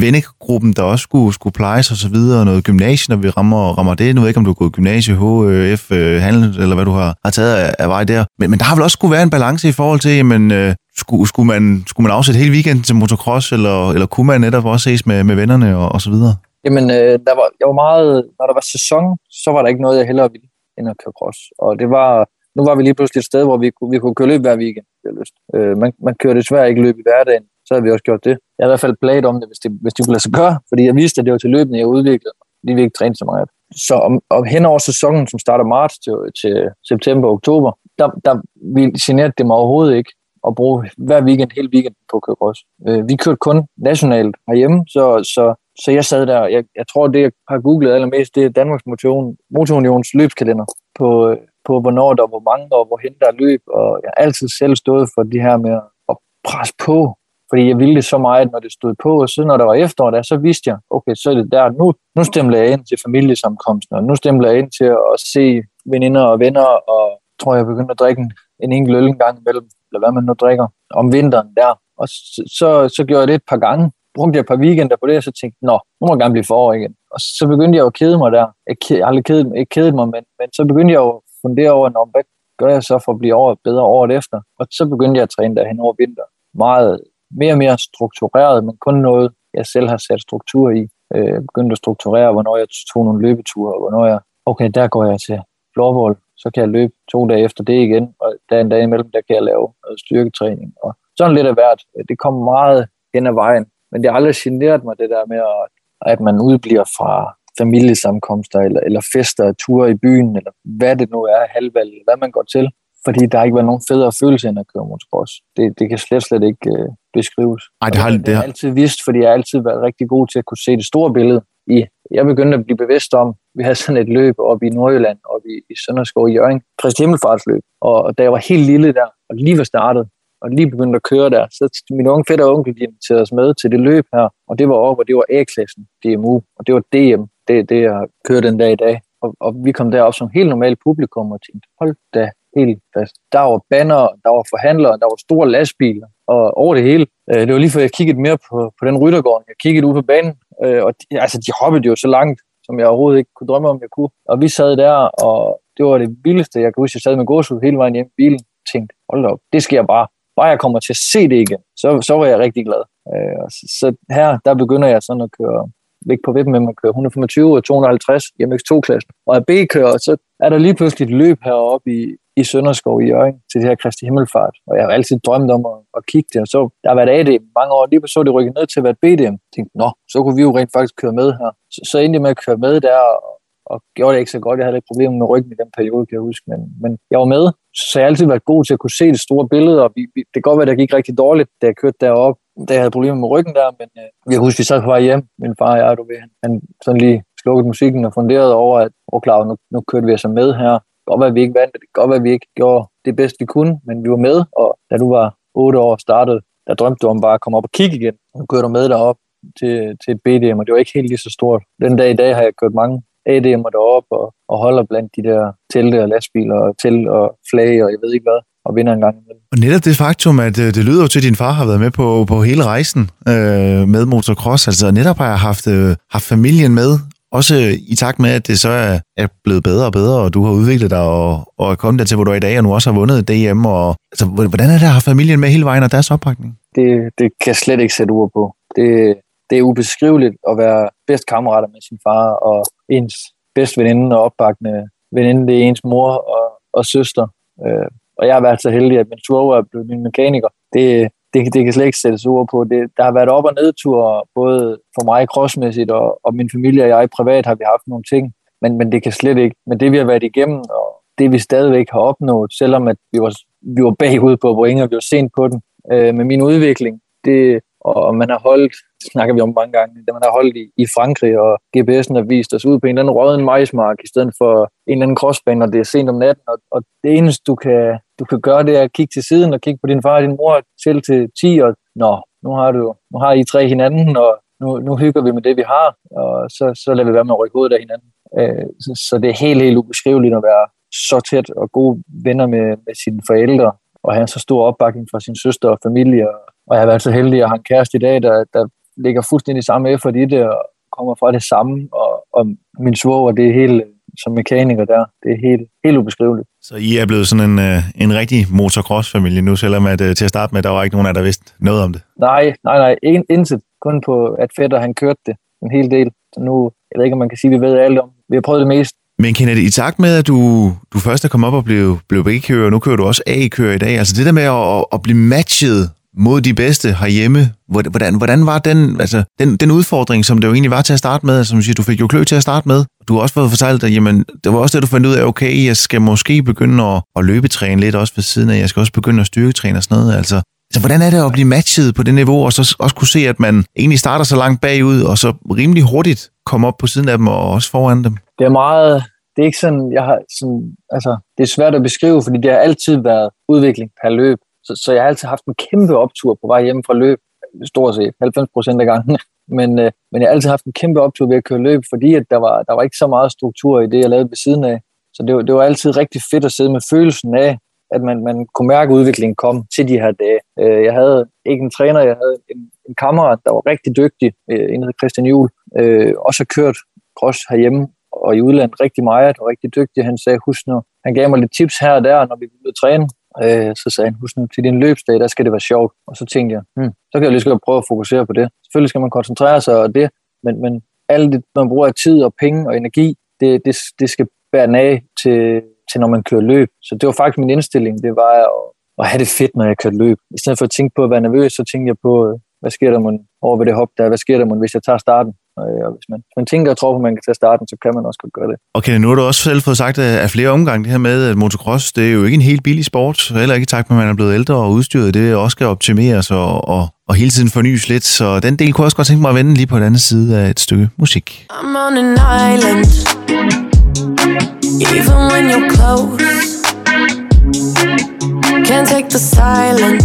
vennegruppen, der også skulle, skulle plejes og så videre, og noget gymnasie, når vi rammer, rammer det. Nu ved jeg ikke, om du har gået gymnasie, HF, øh, øh, handel, eller hvad du har, har taget af, af vej der. Men, men der har vel også skulle være en balance i forhold til, jamen, øh, skulle, skulle, man, skulle man afsætte hele weekenden til motocross, eller, eller kunne man netop også ses med, med vennerne og, og så videre? Jamen, øh, der var, jeg var meget, når der var sæson, så var der ikke noget, jeg hellere ville end at køre cross. Og det var, nu var vi lige pludselig et sted, hvor vi, vi kunne køre løb hver weekend, jeg lyst. Øh, man, man kører desværre ikke løb i hverdagen, så havde vi også gjort det. Jeg har i hvert fald plaget om det, hvis det, hvis det kunne lade sig gøre, fordi jeg vidste, at det var til løbende, jeg udviklede. De ville ikke træne så meget. Så om, om hen over sæsonen, som starter marts til, til september og oktober, der, der vi generede det mig overhovedet ikke at bruge hver weekend, hele weekend på at køre cross. Øh, vi kørte kun nationalt herhjemme, så, så, så jeg sad der, jeg, jeg tror, det jeg har googlet allermest, det er Danmarks Motorunions løbskalender på, på, hvornår der var mange, og hvorhen der løb, og jeg har altid selv stået for det her med at presse på, fordi jeg ville det så meget, når det stod på, og så når der var efterår, der, så vidste jeg, okay, så er det der, nu, nu stemmer jeg ind til familiesamkomsten, og nu stemmer jeg ind til at se veninder og venner, og tror jeg begyndte at drikke en, en enkelt øl en gang imellem, eller hvad man nu drikker, om vinteren der. Og så, så, så gjorde jeg det et par gange, brugte jeg et par weekender på det, og så tænkte nå, nu må jeg gerne blive forår igen. Og så begyndte jeg jo at kede mig der. Jeg, jeg har aldrig kedet, ikke kedet mig, men, men så begyndte jeg jo at fundere over, når, hvad gør jeg så for at blive over, bedre året efter? Og så begyndte jeg at træne derhen over vinter. Meget mere og mere struktureret, men kun noget, jeg selv har sat struktur i. Øh, jeg begyndte at strukturere, hvornår jeg tog nogle løbeture, og hvornår jeg, okay, der går jeg til floorball, så kan jeg løbe to dage efter det igen, og der en dag imellem, der kan jeg lave noget styrketræning. Og sådan lidt af hvert. Det kommer meget hen ad vejen, men det har aldrig generet mig, det der med, at man udbliver fra familiesamkomster, eller, eller fester, ture i byen, eller hvad det nu er, halvvalg, hvad man går til. Fordi der har ikke været nogen federe følelse end at køre motocross. Det, det kan slet, slet ikke øh, beskrives. Ej, det har, det, det har altid vidst, fordi jeg har altid været rigtig god til at kunne se det store billede i. Jeg begyndte at blive bevidst om, vi havde sådan et løb op i Nordjylland, og i, i Sønderskov i Jørgen, Kristi Himmelfartsløb. Og da jeg var helt lille der, og lige var startet, og lige begyndte at køre der, så min unge fætter og onkel, de inviterede os med til det løb her, og det var op, og det var A-klassen, DMU, og det var DM, det, det jeg kørte den dag i dag. Og, og vi kom derop som helt normalt publikum og tænkte, hold da helt fast. Der var banner, der var forhandlere, der var store lastbiler, og over det hele. Øh, det var lige før jeg kiggede mere på, på den ryttergården. Jeg kiggede ud på banen, øh, og de, altså, de hoppede jo så langt, som jeg overhovedet ikke kunne drømme om, jeg kunne. Og vi sad der, og det var det vildeste. Jeg kan huske, jeg sad med gåsehud hele vejen hjem i bilen og tænkte, hold op, det skal jeg bare. Bare jeg kommer til at se det igen, så, så var jeg rigtig glad. Øh, så, så her, der begynder jeg sådan at køre væk på vippen med, man kører 125 og 250 i MX2-klassen. Og er B-kører, så er der lige pludselig et løb heroppe i, i Sønderskov i Jørgen til det her Kristi Himmelfart. Og jeg har altid drømt om at, at kigge det, og så der har været ADM mange år, lige så det rykket ned til at være BDM. Jeg tænkte, nå, så kunne vi jo rent faktisk køre med her. Så, så endte jeg med at køre med der, og, og gjorde det ikke så godt. Jeg havde ikke problemer med ryggen i den periode, kan jeg huske, men, men jeg var med, så jeg har altid været god til at kunne se det store billede, og vi, vi, det kan godt være, at det gik rigtig dårligt, da jeg kørte derop, da jeg havde problemer med ryggen der, men øh, jeg husker, vi sad på vej hjem, min far og jeg, du ved, han, han sådan lige slukkede musikken og funderede over, at oh, klar, nu, nu kørte vi altså med her. Det godt være, at vi ikke vandt, det godt være, at vi ikke gjorde det bedste, vi kunne, men vi var med, og da du var otte år startet, der drømte du om bare at komme op og kigge igen. Nu kørte du med derop til, til BDM, og det var ikke helt lige så stort. Den dag i dag har jeg kørt mange ADM'er derop og, og holder blandt de der telte og lastbiler og telt og flag og jeg ved ikke hvad, og vinder en gang. Og netop det faktum, at øh, det lyder jo til, at din far har været med på, på hele rejsen øh, med motocross, altså netop har jeg haft, øh, haft familien med, også i takt med, at det så er, er blevet bedre og bedre, og du har udviklet dig og, og er kommet dertil, hvor du er i dag, og nu også har vundet DM. Og, altså, hvordan er det at have familien med hele vejen og deres opbakning? Det, det kan jeg slet ikke sætte ord på. Det, det er ubeskriveligt at være bedst kammerater med sin far, og ens bedste veninde og opbakende veninde, det er ens mor og, og søster. Øh, og jeg har været så heldig, at min svoger er blevet min mekaniker. Det, det, det kan slet ikke sættes ord på. Det, der har været op- og nedtur, både for mig crossmæssigt, og, og min familie og jeg privat har vi haft nogle ting, men, men det kan slet ikke. Men det vi har været igennem, og det vi stadigvæk har opnået, selvom at vi var, vi var bagud på point, og vi var sent på den, øh, med min udvikling, det, og man har holdt, det snakker vi om mange gange, det man har holdt i, i Frankrig, og GPS'en har vist os ud på en eller anden røden majsmark, i stedet for en eller anden crossbane, og det er sent om natten, og, og det eneste, du kan, du kan gøre, det er at kigge til siden og kigge på din far og din mor til til 10, og nå, nu har, du, nu har I tre hinanden, og nu, nu hygger vi med det, vi har, og så, så lader vi være med at rykke ud af hinanden. Øh, så, så det er helt, helt ubeskriveligt at være så tæt og gode venner med, med sine forældre, og have så stor opbakning fra sin søster og familie. Og jeg har været så heldig at have en kæreste i dag, der, der ligger fuldstændig samme effort i det, og kommer fra det samme. Og, og min svoger, det er helt, som mekaniker der, det er helt, helt ubeskriveligt. Så I er blevet sådan en, øh, en rigtig motocross-familie nu, selvom at, øh, til at starte med, der var ikke nogen af der vidste noget om det? Nej, nej, nej, intet. Kun på, at fætter han kørte det en hel del. Så nu, jeg ved ikke, om man kan sige, at vi ved alt om. Vi har prøvet det mest. Men Kenneth, i takt med, at du, du først er kommet op og blev, blev B-kører, og nu kører du også A-kører i dag, altså det der med at, at blive matchet mod de bedste herhjemme. Hvordan, hvordan var den, altså, den, den udfordring, som det jo egentlig var til at starte med? Som du siger, du fik jo klø til at starte med. Du har også fået fortalt, at jamen, det var også det, du fandt ud af, okay, jeg skal måske begynde at, at løbetræne lidt også ved siden af. Jeg skal også begynde at styrketræne og sådan noget. Altså, så hvordan er det at blive matchet på det niveau, og så også kunne se, at man egentlig starter så langt bagud, og så rimelig hurtigt komme op på siden af dem og også foran dem? Det er meget, det er ikke sådan, jeg har sådan, altså, det er svært at beskrive, fordi det har altid været udvikling per løb. Så, så jeg har altid haft en kæmpe optur på vej hjem fra løb, stort set 90 procent af gangen. [laughs] Men, øh, men jeg har altid haft en kæmpe optur ved at køre løb, fordi at der, var, der var ikke så meget struktur i det, jeg lavede ved siden af. Så det var, det var altid rigtig fedt at sidde med følelsen af, at man, man kunne mærke, at udviklingen kom til de her dage. Øh, jeg havde ikke en træner, jeg havde en, en kammerat, der var rigtig dygtig, øh, en hedder Christian Juhl, øh, også har kørt cross herhjemme og i udlandet rigtig meget, og rigtig dygtig. Han sagde, husk nu, han gav mig lidt tips her og der, når vi ville træne. Øh, så sagde han, husk nu, til din løbsdag, der skal det være sjovt. Og så tænkte jeg, hmm, så kan jeg lige så prøve at fokusere på det. Selvfølgelig skal man koncentrere sig om det, men, men alt det, man bruger af tid og penge og energi, det, det, det skal bære af til, til, når man kører løb. Så det var faktisk min indstilling, det var at, at have det fedt, når jeg kørte løb. I stedet for at tænke på at være nervøs, så tænkte jeg på, øh, hvad sker der mon, over ved det hop der? Hvad sker der mon, hvis jeg tager starten? Og hvis man, hvis man tænker og tror på, at man kan tage starten, så kan man også godt gøre det. Okay, nu har du også selv fået sagt af flere omgange det her med, at motocross, det er jo ikke en helt billig sport, heller ikke i takt med, at man er blevet ældre og udstyret. Det også skal optimeres og, og, og hele tiden fornyes lidt, så den del kunne jeg også godt tænke mig at vende lige på den anden side af et stykke musik. I'm on an island Even when you're close Can't take the silence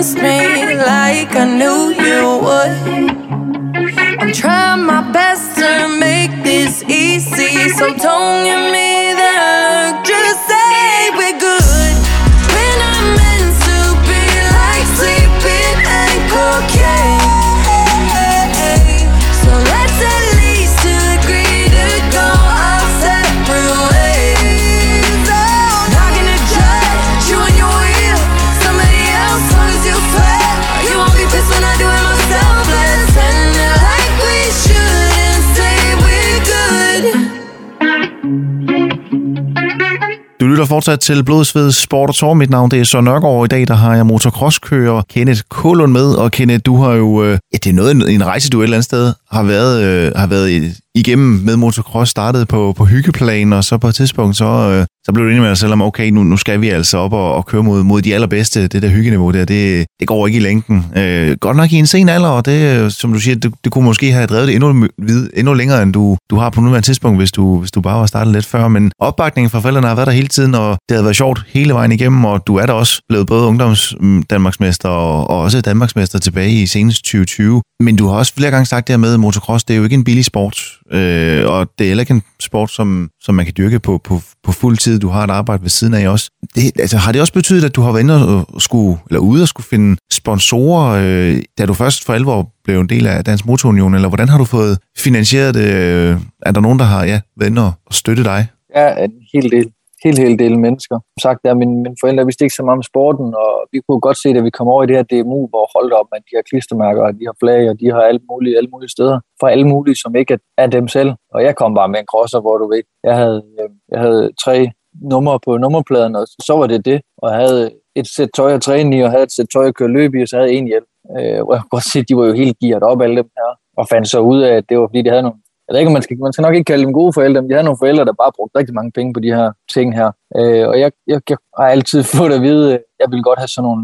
against me like I knew you would. I'm trying my best to make this easy, so don't give me lytter fortsat til Blodsved Sport og Tor. Mit navn det er Søren Nørgaard. I dag der har jeg motocrosskører Kenneth Kålund med. Og Kenneth, du har jo... Øh, ja, det er noget en rejse, du et eller andet sted har været, øh, har været i, igennem med motocross, startede på, på hyggeplan, og så på et tidspunkt, så, øh, så blev du enig med dig selv om, okay, nu, nu skal vi altså op og, og køre mod, mod de allerbedste, det der hyggeniveau der, det, det går ikke i længden. Øh, godt nok i en sen alder, og det, som du siger, det, det kunne måske have drevet det endnu, endnu længere, end du, du har på nuværende tidspunkt, hvis du, hvis du bare var startet lidt før, men opbakningen fra forældrene har været der hele tiden, og det har været sjovt hele vejen igennem, og du er da også blevet både ungdoms mm, Danmarksmester og, og også Danmarksmester tilbage i senest 2020. Men du har også flere gange sagt det her med, at motocross, det er jo ikke en billig sport, øh, og det er heller ikke en sport, som, som man kan dyrke på, på, på fuld tid. Du har et arbejde ved siden af også. Det, altså, har det også betydet, at du har været inde og skulle, eller ude og skulle finde sponsorer, øh, da du først for alvor blev en del af Dansk Motorunion, eller hvordan har du fået finansieret det? Øh, er der nogen, der har ja, været inde og støtte dig? Ja, en hel del helt, helt del mennesker. Som sagt, der, mine, mine forældre vidste ikke så meget om sporten, og vi kunne godt se, at vi kom over i det her DMU, hvor holdt op, at de har klistermærker, og de har flag, og de har alle mulige, alle mulige steder, fra alle mulige, som ikke er dem selv. Og jeg kom bare med en crosser, hvor du ved, jeg havde, øh, jeg havde tre numre på nummerpladen, og så var det det, og jeg havde et sæt tøj at træne i, og havde et sæt tøj at køre løb i, og så havde jeg en hjælp. Øh, hvor jeg kunne godt se, at de var jo helt gearet op, alle dem her, og fandt så ud af, at det var fordi, de havde nogle jeg ved ikke, man skal, man skal nok ikke kalde dem gode forældre, men jeg havde nogle forældre, der bare brugte rigtig mange penge på de her ting her. Øh, og jeg, jeg, jeg har altid [laughs] fået at vide, at jeg vil godt have sådan nogle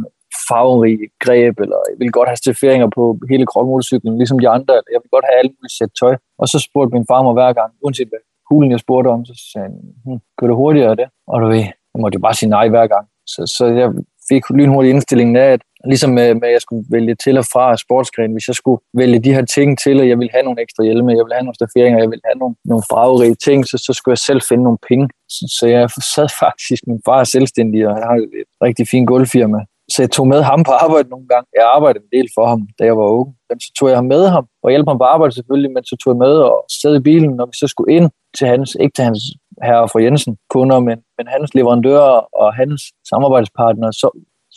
farverige greb, eller jeg vil godt have stifferinger på hele krogmotorcyklen, ligesom de andre, eller jeg vil godt have alle mulige sæt tøj. Og så spurgte min far mig hver gang, uanset hvad hulen jeg spurgte om, så sagde han, hm, gør det hurtigere af det? Og du ved, jeg måtte jo bare sige nej hver gang. Så, så jeg fik lynhurtigt indstillingen af, at ligesom med, med, at jeg skulle vælge til og fra sportsgren, hvis jeg skulle vælge de her ting til, at jeg ville have nogle ekstra hjelme, jeg ville have nogle staferinger, jeg ville have nogle, nogle farverige ting, så, så skulle jeg selv finde nogle penge. Så, så jeg sad [laughs] faktisk, min far er selvstændig, og han har et rigtig fint gulvfirma, så jeg tog med ham på arbejde nogle gange. Jeg arbejdede en del for ham, da jeg var ung. Men så tog jeg ham med ham og hjalp ham på arbejde selvfølgelig, men så tog jeg med og sad i bilen, når vi så skulle ind til hans, ikke til hans herre fra Jensen kunder, men, men hans leverandører og hans samarbejdspartnere, så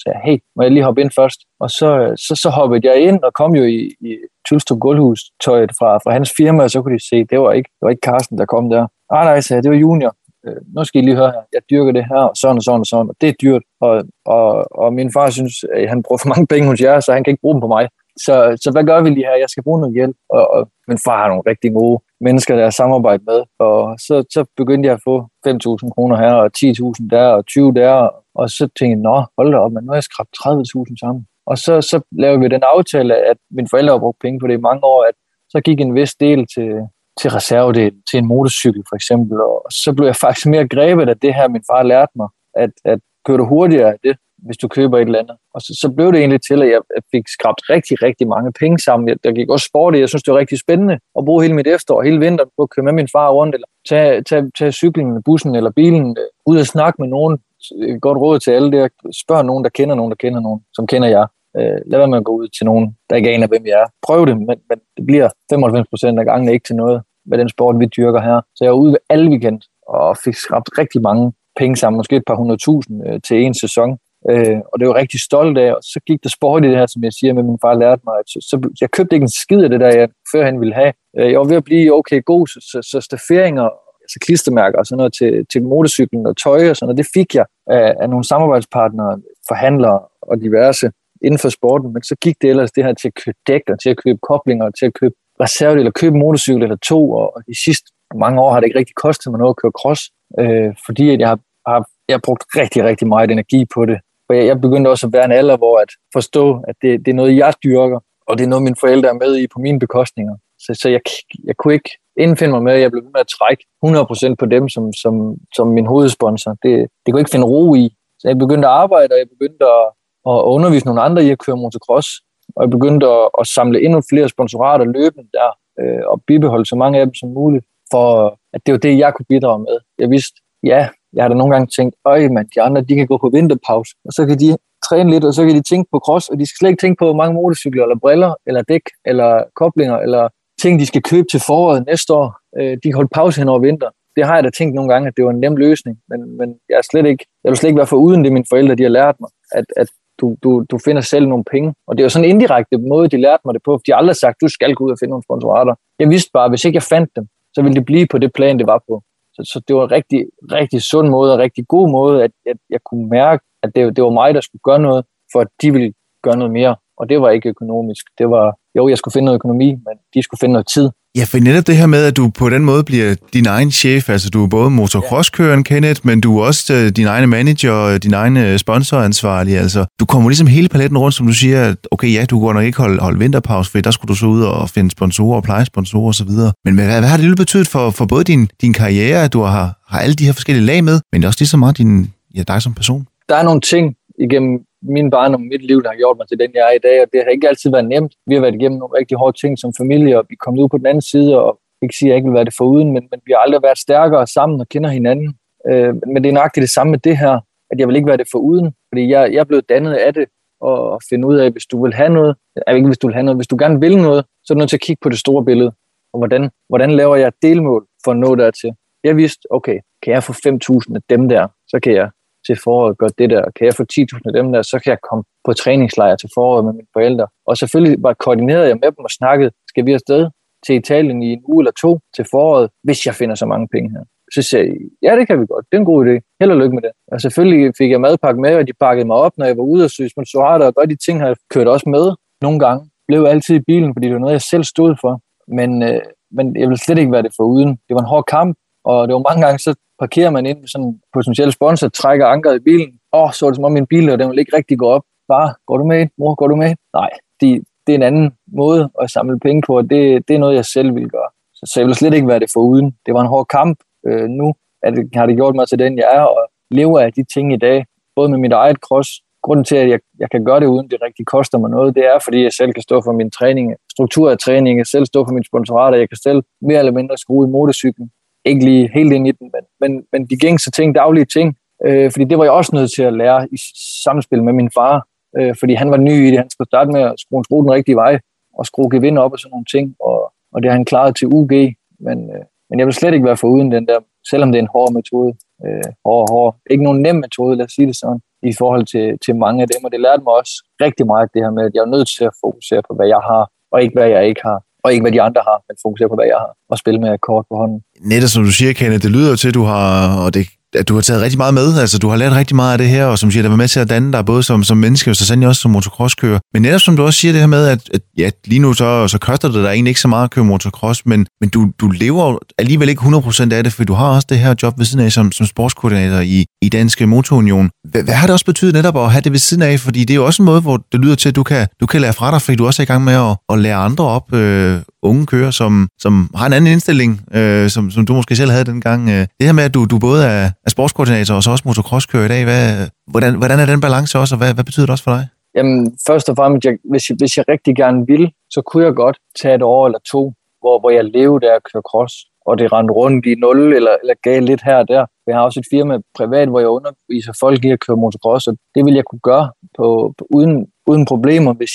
sagde jeg, hey, må jeg lige hoppe ind først? Og så, øh, så, så hoppede jeg ind og kom jo i, i Tylstrup Guldhus tøjet fra, fra hans firma, og så kunne de se, det var ikke, det var ikke Carsten, der kom der. Ah, nej, sagde jeg, det var Junior. Øh, nu skal I lige høre her, jeg dyrker det her, sådan og sådan og sådan, og det er dyrt. Og, og, og min far synes, at han bruger for mange penge hos jer, så han kan ikke bruge dem på mig. Så, så hvad gør vi lige her? Jeg skal bruge noget hjælp. Og, og min far har nogle rigtig gode mennesker, der er samarbejde med. Og så, så begyndte jeg at få 5.000 kroner her, og 10.000 der, og 20 der. Og så tænkte jeg, nå, hold da op, men nu har jeg skrabt 30.000 sammen. Og så, så lavede vi den aftale, at mine forældre har brugt penge på det i mange år, at så gik en vis del til, til reservedel, til en motorcykel for eksempel. Og så blev jeg [laughs] faktisk mere grebet af det her, min far lærte mig, at, at køre du hurtigere af det, hvis du køber et eller andet. Og så, så blev det egentlig til, at jeg fik skrabt rigtig, rigtig mange penge sammen. Der gik også sport i. Jeg synes, det var rigtig spændende at bruge hele mit efterår, hele vinteren på at køre med min far rundt, eller tage, tage, tage cyklen, bussen eller bilen øh, ud og snakke med nogen. Et godt råd til alle det spørg nogen, der kender nogen, der kender nogen, som kender jer. Øh, lad være med at gå ud til nogen, der ikke aner, hvem jeg er. Prøv det, men, men det bliver 95 procent af gangene ikke til noget med den sport, vi dyrker her. Så jeg var ude ved alle weekend og fik skrabt rigtig mange penge sammen, måske et par hundredtusind øh, til en sæson. Øh, og det var rigtig stolt af, og så gik der sport i det her, som jeg siger, med min far lærte mig. Så, så, jeg købte ikke en skid af det der, jeg førhen ville have. Øh, jeg var ved at blive okay god, så, så, så stafferinger, altså klistermærker og sådan noget til, til motorcyklen og tøj og sådan noget, det fik jeg af, af nogle samarbejdspartnere, forhandlere og diverse inden for sporten, men så gik det ellers det her til at købe dæk, og til at købe koblinger, til at købe reservedel, eller købe en motorcykel eller to, og de sidste mange år har det ikke rigtig kostet mig noget at køre cross, øh, fordi at jeg har, har jeg har brugt rigtig, rigtig meget energi på det. For jeg, jeg begyndte også at være en alder, hvor at forstå, at det, det er noget, jeg dyrker, og det er noget, mine forældre er med i på mine bekostninger. Så, så jeg, jeg kunne ikke indfinde mig med, at jeg blev ved med at trække 100% på dem som, som, som min hovedsponsor. Det, det kunne ikke finde ro i. Så jeg begyndte at arbejde, og jeg begyndte at, at undervise nogle andre i at køre motocross. Og jeg begyndte at, at samle endnu flere sponsorater løbende der, øh, og bibeholde så mange af dem som muligt, for at det var det, jeg kunne bidrage med. Jeg vidste, ja, jeg har da nogle gange tænkt, øj mand, de andre, de kan gå på vinterpause, og så kan de træne lidt, og så kan de tænke på cross, og de skal slet ikke tænke på, hvor mange motorcykler, eller briller, eller dæk, eller koblinger, eller ting, de skal købe til foråret næste år. Øh, de kan holde pause hen over vinter. Det har jeg da tænkt nogle gange, at det var en nem løsning, men, men jeg, er slet ikke, jeg vil slet ikke være for uden det, mine forældre de har lært mig, at, at du, du, du finder selv nogle penge. Og det er jo sådan en indirekte måde, de lærte mig det på, for de har aldrig sagt, du skal gå ud og finde nogle sponsorater. Jeg vidste bare, at hvis ikke jeg fandt dem, så ville det blive på det plan, det var på. Så, så det var en rigtig, rigtig sund måde og rigtig god måde, at, at jeg kunne mærke, at det, det var mig, der skulle gøre noget, for at de ville gøre noget mere. Og det var ikke økonomisk. Det var, jo, jeg skulle finde noget økonomi, men de skulle finde noget tid. Ja, for netop det her med, at du på den måde bliver din egen chef, altså du er både motocrosskøren, Kenneth, men du er også øh, din egen manager, din egen øh, sponsoransvarlig, altså du kommer ligesom hele paletten rundt, som du siger, at okay, ja, du går nok ikke holde, holde vinterpause, for der skulle du så ud og finde sponsorer og pleje sponsorer osv. Men hvad, hvad har det lige betydet for, for både din, din karriere, at du har, har alle de her forskellige lag med, men også lige så meget din, ja, dig som person? Der er nogle ting igennem min barn og mit liv, der har gjort mig til den, jeg er i dag, og det har ikke altid været nemt. Vi har været igennem nogle rigtig hårde ting som familie, og vi er kommet ud på den anden side, og ikke siger, at jeg ikke vil være det foruden, men, men vi har aldrig været stærkere sammen og kender hinanden. Øh, men det er nøjagtigt det samme med det her, at jeg vil ikke være det foruden, fordi jeg, jeg er blevet dannet af det, og finde ud af, hvis du vil have noget, eller ikke hvis du vil have noget, hvis du gerne vil noget, så er du nødt til at kigge på det store billede, og hvordan, hvordan laver jeg delmål for at nå dertil. Jeg vidste, okay, kan jeg få 5.000 af dem der, så kan jeg til foråret gør det der. Kan jeg få 10.000 af dem der, så kan jeg komme på træningslejr til foråret med mine forældre. Og selvfølgelig bare koordinerede jeg med dem og snakkede, skal vi afsted til Italien i en uge eller to til foråret, hvis jeg finder så mange penge her. Så sagde jeg, ja, det kan vi godt. Det er en god idé. Held og lykke med det. Og selvfølgelig fik jeg madpakke med, og de pakkede mig op, når jeg var ude og søge sponsorater, og godt de ting har jeg kørt også med nogle gange. Blev altid i bilen, fordi det var noget, jeg selv stod for. Men, øh, men jeg ville slet ikke være det for uden. Det var en hård kamp, og det var mange gange, så parkerer man ind sådan en potentiel sponsor, trækker ankeret i bilen. Åh, oh, så er det som om min bil, og den vil ikke rigtig gå op. Far, går du med? Mor, går du med? Nej, de, det er en anden måde at samle penge på, og det, det er noget, jeg selv vil gøre. Så, så jeg vil slet ikke være det for uden. Det var en hård kamp. Øh, nu at, det, har det gjort mig til den, jeg er, og lever af de ting i dag, både med mit eget cross. Grunden til, at jeg, jeg kan gøre det uden det rigtig koster mig noget, det er, fordi jeg selv kan stå for min træning, struktur af træning, jeg selv stå for mine sponsorater, jeg kan selv mere eller mindre skrue i motorcyklen ikke lige helt ind i den, men, men, men de gængse ting, daglige ting, øh, fordi det var jeg også nødt til at lære i samspil med min far, øh, fordi han var ny i det, han skulle starte med at skrue, skrue den rigtige vej, og skrue gevind op og sådan nogle ting, og, og det har han klaret til UG, men, øh, men jeg vil slet ikke være foruden den der, selvom det er en hård metode, øh, hård, hård, ikke nogen nem metode, lad os sige det sådan, i forhold til, til mange af dem, og det lærte mig også rigtig meget det her med, at jeg er nødt til at fokusere på, hvad jeg har, og ikke hvad jeg ikke har og ikke hvad de andre har, men fokusere på, hvad jeg har, og spille med kort på hånden. Netop som du siger, Kenneth, det lyder jo til, at du har, og det at du har taget rigtig meget med. Altså, du har lært rigtig meget af det her, og som siger, der var med til at danne dig både som, som menneske, og så sandelig også som motocrosskører. Men netop som du også siger det her med, at, at ja, lige nu så, så koster det dig egentlig ikke så meget at køre motocross, men, men du, du lever alligevel ikke 100% af det, for du har også det her job ved siden af som, som sportskoordinator i, i Danske Motorunion. Hvad, hvad har det også betydet netop at have det ved siden af? Fordi det er jo også en måde, hvor det lyder til, at du kan, du kan lære fra dig, fordi du også er i gang med at, at lære andre op, øh, unge kører, som, som har en anden indstilling, øh, som, som du måske selv havde dengang. Øh. Det her med, at du, du både er, er sportskoordinator og så også motocrosskører i dag, hvad, hvordan, hvordan er den balance også, og hvad, hvad betyder det også for dig? Jamen, først og fremmest, jeg, hvis, jeg, hvis jeg rigtig gerne ville, så kunne jeg godt tage et år eller to, hvor, hvor jeg levede af at køre cross, og det rendte rundt i nul, eller, eller gav lidt her og der. Jeg har også et firma privat, hvor jeg underviser folk i at køre motocross, og det vil jeg kunne gøre på, på, uden, uden problemer, hvis,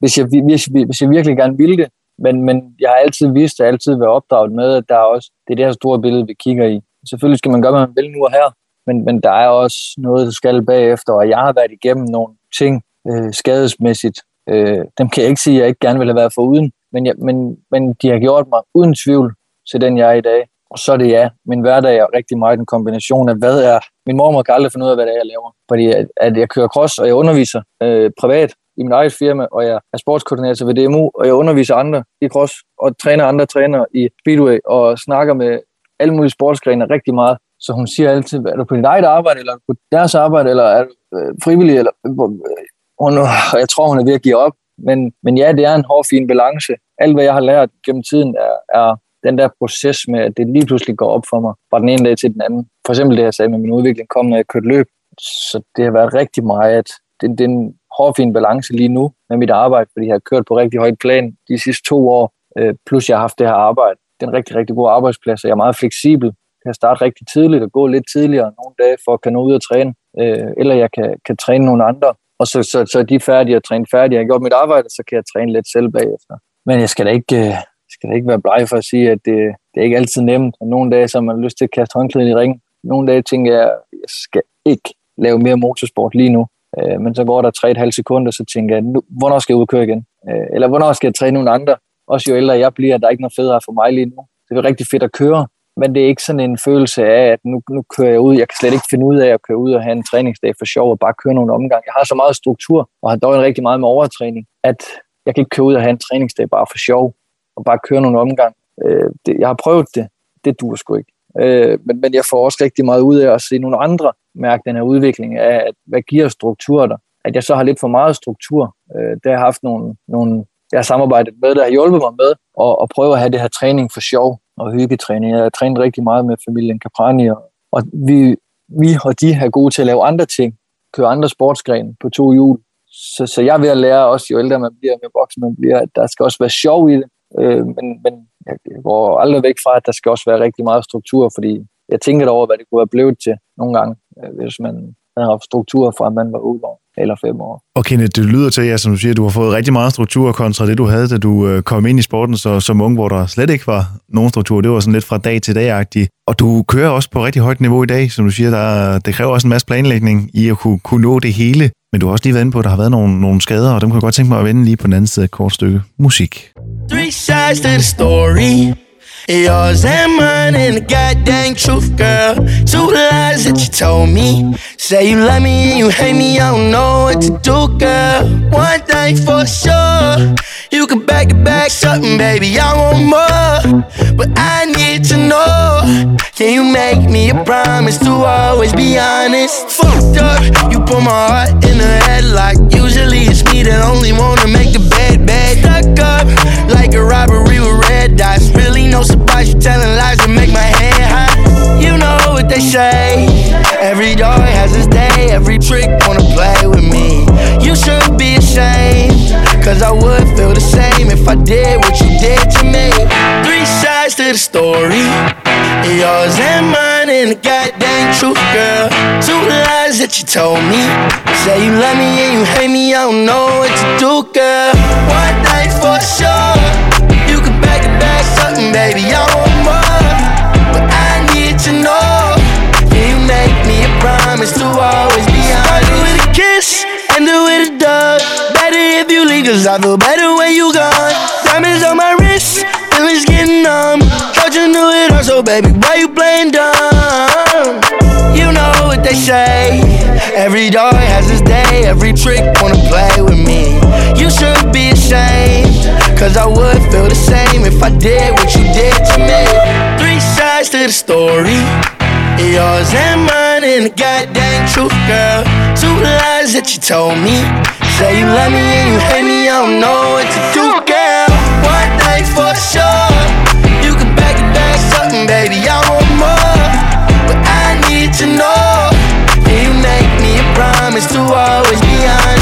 hvis, jeg, hvis, hvis jeg virkelig gerne ville det. Men, men jeg har altid vidst, og altid været opdraget med, at der er også, det er det her store billede, vi kigger i. Selvfølgelig skal man gøre, hvad man vil nu og her, men, men der er også noget, der skal bagefter, og jeg har været igennem nogle ting øh, skadesmæssigt. Øh, dem kan jeg ikke sige, at jeg ikke gerne ville have været uden, men, jeg, men, men de har gjort mig uden tvivl til den, jeg er i dag. Og så er det ja, min hverdag er rigtig meget en kombination af, hvad er... Min mor kan aldrig finde ud af, hvad det er, jeg laver. Fordi at, at jeg kører cross, og jeg underviser øh, privat, i mit eget firma, og jeg er sportskoordinator ved DMU, og jeg underviser andre i cross, og træner andre trænere i Speedway, og snakker med alle mulige sportsgrene rigtig meget. Så hun siger altid, er du på dit eget arbejde, eller på deres arbejde, eller er du øh, frivillig, eller øh, øh hun, [laughs] jeg tror, hun er ved at give op. Men, men ja, det er en hård, fin balance. Alt, hvad jeg har lært gennem tiden, er, er den der proces med, at det lige pludselig går op for mig fra den ene dag til den anden. For eksempel det, jeg sagde med min udvikling, kom når jeg kørte løb. Så det har været rigtig meget. Det, det, hårfin balance lige nu med mit arbejde, fordi jeg har kørt på rigtig højt plan de sidste to år, øh, plus jeg har haft det her arbejde. Det er en rigtig, rigtig god arbejdsplads, og jeg er meget fleksibel. Jeg kan starte rigtig tidligt og gå lidt tidligere nogle dage, for at kunne ud og træne, øh, eller jeg kan, kan træne nogle andre. Og så, så, så er de færdige at træne færdige. Jeg har gjort mit arbejde, så kan jeg træne lidt selv bagefter. Men jeg skal da ikke, øh, skal da ikke være bleg for at sige, at det, det er ikke altid nemt. Og nogle dage, så har man lyst til at kaste håndklæden i ringen. Nogle dage tænker jeg, at jeg skal ikke lave mere motorsport lige nu. Øh, men så går der 3,5 sekunder, så tænker jeg, nu, hvornår skal jeg ud og køre igen? Øh, eller hvornår skal jeg træne nogle andre? Også jo ældre jeg bliver, der er ikke noget federe for mig lige nu. Det er rigtig fedt at køre, men det er ikke sådan en følelse af, at nu, nu kører jeg ud. Jeg kan slet ikke finde ud af at køre ud og have en træningsdag for sjov og bare køre nogle omgange. Jeg har så meget struktur og har dog en rigtig meget med overtræning, at jeg kan ikke køre ud og have en træningsdag bare for sjov og bare køre nogle omgang. øh, det, jeg har prøvet det, det dur sgu ikke. Øh, men, men jeg får også rigtig meget ud af at se nogle andre mærke den her udvikling af, at, hvad giver struktur der? At jeg så har lidt for meget struktur. Øh, der har jeg haft nogle, nogle jeg har samarbejdet med, der har hjulpet mig med at, at prøve at have det her træning for sjov og hyggetræning. Jeg har trænet rigtig meget med familien Caprani, og, og vi, vi og de er gode til at lave andre ting, køre andre sportsgrene på to hjul. Så, så jeg er ved at lære også, jo ældre man bliver, med voksen man bliver, at der skal også være sjov i det. Øh, men, men jeg går aldrig væk fra, at der skal også være rigtig meget struktur, fordi jeg tænker over, hvad det kunne have blevet til nogle gange, øh, hvis man havde haft struktur fra, at man var 8 år eller 5 år. Og Kenneth, det lyder til, ja, som du siger, du har fået rigtig meget struktur kontra det, du havde, da du øh, kom ind i sporten så, som ung, hvor der slet ikke var nogen struktur. Det var sådan lidt fra dag til dag-agtigt. Og du kører også på rigtig højt niveau i dag, som du siger. Der, det kræver også en masse planlægning i at kunne, kunne nå det hele. Men du har også lige været inde på, at der har været nogle, nogle skader, og dem kan jeg godt tænke mig at vende lige på den anden side af et kort stykke musik. Three sides to the story. Yours and mine and the goddamn truth, girl. Two lies that you told me. Say you love me and you hate me, I don't know what to do, girl. One thing for sure. You can back it back something, baby. I want more. But I need to know. Can you make me a promise to always be honest? Fucked up, you put my heart in a headlock. Usually it's me that only wanna make the bed bad. Stuck up like a robbery with red dots. Really no surprise you telling lies to make my head hot. You know what they say. Every dog has his day. Every trick wanna play with me. You should be ashamed. Cause I would feel the same if I did what you did to me. Three sides to the story. Yours and mine and the goddamn truth, girl. Two lies that you told me. Say you love me and you hate me. I don't know what to do, girl. One thing for sure You can back it back something, baby, I want more. But I need to know. Can you make me a promise to always be honest? Started with a kiss, ended with a dove. Better if you leave, cause I feel better when you gone. Diamonds on my wrist, feelings getting numb. Thought you knew it all, so baby, why you playing dumb? You know what they say. Every dog has his day, every trick wanna play with me. You should be ashamed, cause I would feel the same if I did what you did to me. Three sides to the story. Yours and mine and the goddamn truth, girl. Two lies that you told me. Say you love me and you hate me, I don't know what to do, girl. One thing for sure, you can back it back something, baby. I want more, but I need to know. Can you make me a promise to always be honest?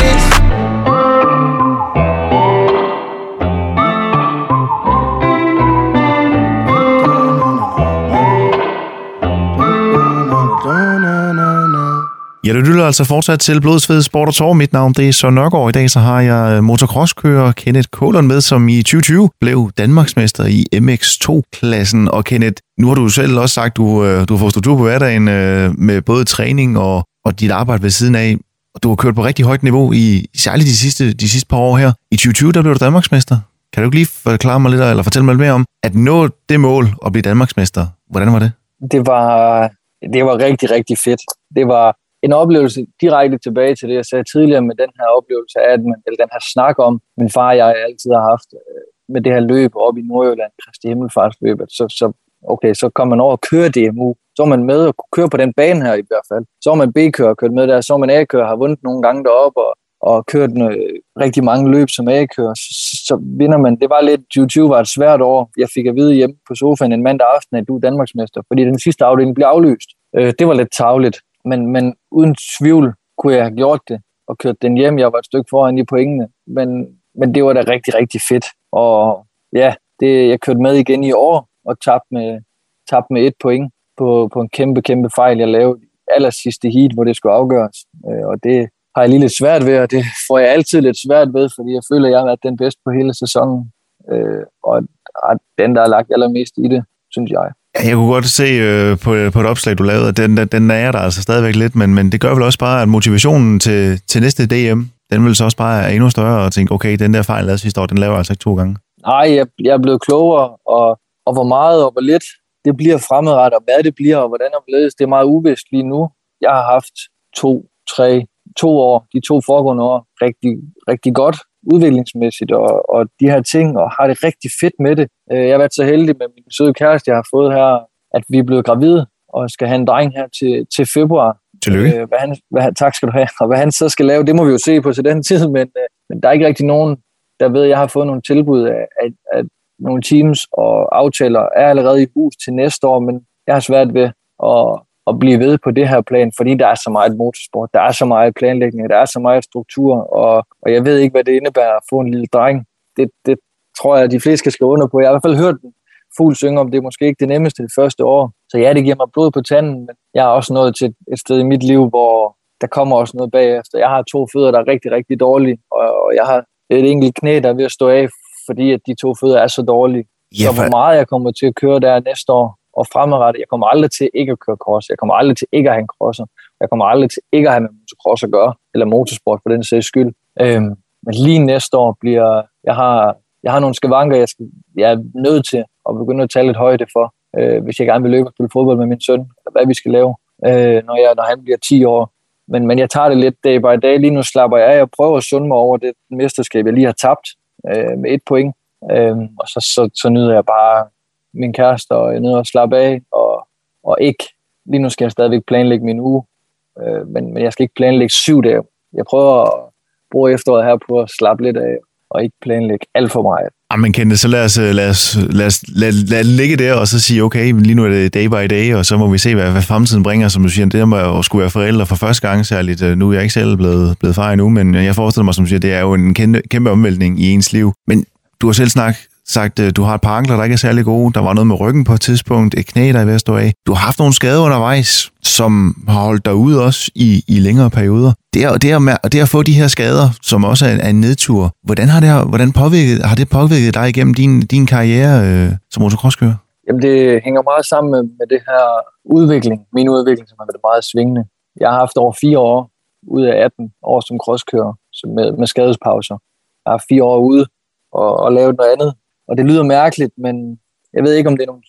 Ja, du lytter altså fortsat til Blodsved Sport og Tor. Mit navn det er Søren Nørgaard. I dag så har jeg øh, motocrosskører Kenneth Kålund med, som i 2020 blev Danmarksmester i MX2-klassen. Og Kenneth, nu har du selv også sagt, du, øh, du har fået struktur på hverdagen øh, med både træning og, og dit arbejde ved siden af. Og du har kørt på rigtig højt niveau i særligt de sidste, de sidste par år her. I 2020 der blev du Danmarksmester. Kan du ikke lige forklare mig lidt, eller fortælle mig lidt mere om, at nå det mål at blive Danmarksmester, hvordan var det? Det var, det var rigtig, rigtig fedt. Det var, en oplevelse direkte tilbage til det, jeg sagde tidligere med den her oplevelse at man, eller den her snak om, min far og jeg altid har haft øh, med det her løb op i Nordjylland, Kristi Himmelfartsløbet, så, så, okay, så kom man over og køre DMU. Så var man med og kunne køre på den bane her i hvert fald. Så var man B-kører kørt med der, så var man A-kører har vundet nogle gange deroppe og, og kørt en, øh, rigtig mange løb som A-kører. Så, så vinder man. Det var lidt, 2020 var et svært år. Jeg fik at vide hjemme på sofaen en mandag aften, at du er Danmarksmester, fordi den sidste afdeling blev aflyst. Øh, det var lidt tavligt men, men uden tvivl kunne jeg have gjort det og kørt den hjem. Jeg var et stykke foran i pointene, men, men det var da rigtig, rigtig fedt. Og ja, det, jeg kørte med igen i år og tabte med, tabte med et point på, på en kæmpe, kæmpe fejl, jeg lavede aller sidste heat, hvor det skulle afgøres. Øh, og det har jeg lige lidt svært ved, og det får jeg altid lidt svært ved, fordi jeg føler, at jeg har været den bedste på hele sæsonen. Øh, og den, der har lagt allermest i det, synes jeg. Jeg kunne godt se øh, på, øh, på et opslag, du lavede, at den, den er der altså stadigvæk lidt, men, men det gør vel også bare, at motivationen til, til næste DM, den vil så også bare er endnu større, og tænke, okay, den der fejl, lavede sidste år, den laver jeg altså ikke to gange. Nej, jeg, jeg er blevet klogere, og, og hvor meget og hvor lidt det bliver fremadrettet, og hvad det bliver, og hvordan og hvorledes, det er meget uvist lige nu. Jeg har haft to, tre, to år, de to foregående år, rigtig, rigtig godt udviklingsmæssigt og, og de her ting, og har det rigtig fedt med det. Øh, jeg har været så heldig med min søde kæreste, jeg har fået her, at vi er blevet gravide og skal have en dreng her til, til februar. Tillykke. Øh, hvad han, hvad, tak skal du have. [laughs] Og hvad han så skal lave, det må vi jo se på til den [laughs] tid, men, øh, men der er ikke rigtig nogen, der ved, at jeg har fået nogle tilbud af, af, af nogle teams og aftaler er allerede i hus til næste år, men jeg har svært ved at, at blive ved på det her plan, fordi der er så meget motorsport, der er så meget planlægning, der er så meget struktur, og, og jeg ved ikke, hvad det indebærer at få en lille dreng. Det, det tror jeg, at de fleste skal skrive under på. Jeg har i hvert fald hørt den fuld synge om, det er måske ikke det nemmeste det første år. Så ja, det giver mig blod på tanden, men jeg er også nået til et sted i mit liv, hvor der kommer også noget bagefter. Jeg har to fødder, der er rigtig, rigtig dårlige, og jeg har et enkelt knæ, der er ved at stå af, fordi at de to fødder er så dårlige. Ja, for... Så hvor meget jeg kommer til at køre der næste år, og fremadrettet, jeg kommer aldrig til ikke at køre cross, jeg kommer aldrig til ikke at have en crosser, jeg kommer aldrig til ikke at have med motocross at gøre, eller motorsport for den sags skyld. Øhm, men lige næste år bliver, jeg har, jeg har nogle skavanker, jeg, skal, jeg er nødt til at begynde at tage lidt højde for, øh, hvis jeg gerne vil løbe og spille fodbold med min søn, eller hvad vi skal lave, øh, når, jeg, når han bliver 10 år. Men, men jeg tager det lidt day by day. Lige nu slapper jeg af og prøver at sunde mig over det mesterskab, jeg lige har tabt øh, med et point. Øh, og så, så, så nyder jeg bare min kæreste, og jeg er nede og slappe af, og, og ikke, lige nu skal jeg stadigvæk planlægge min uge, øh, men, men jeg skal ikke planlægge syv dage. Jeg prøver at bruge efteråret her på at slappe lidt af, og ikke planlægge alt for meget. Ah, Jamen Kente, så lad os, øh, lad, os, lad, os, lad, lad det ligge der, og så sige, okay, lige nu er det day by day, og så må vi se, hvad, hvad fremtiden bringer, som du siger, det med at skulle være forældre for første gang særligt. Øh, nu er jeg ikke selv blevet, blevet far endnu, men jeg forestiller mig, som du siger, det er jo en kæmpe, kæmpe omvæltning i ens liv. Men du har selv snakket sagt, øh, du har et par ankler, der ikke er særlig gode. Der var noget med ryggen på et tidspunkt, et knæ, der er ved at stå af. Du har haft nogle skader undervejs, som har holdt dig ude også i, i længere perioder. Det er, det, er, det at få de her skader, som også er, er en nedtur, hvordan har det, hvordan påvirket, har det påvirket dig igennem din, din karriere øh, som motocrosskører? Jamen det hænger meget sammen med, med det her udvikling, min udvikling, som har været meget svingende. Jeg har haft over fire år ud af 18 år som crosskører med, med skadespauser. Jeg har fire år ude og, og lavet noget andet og det lyder mærkeligt, men jeg ved ikke, om det er nogen...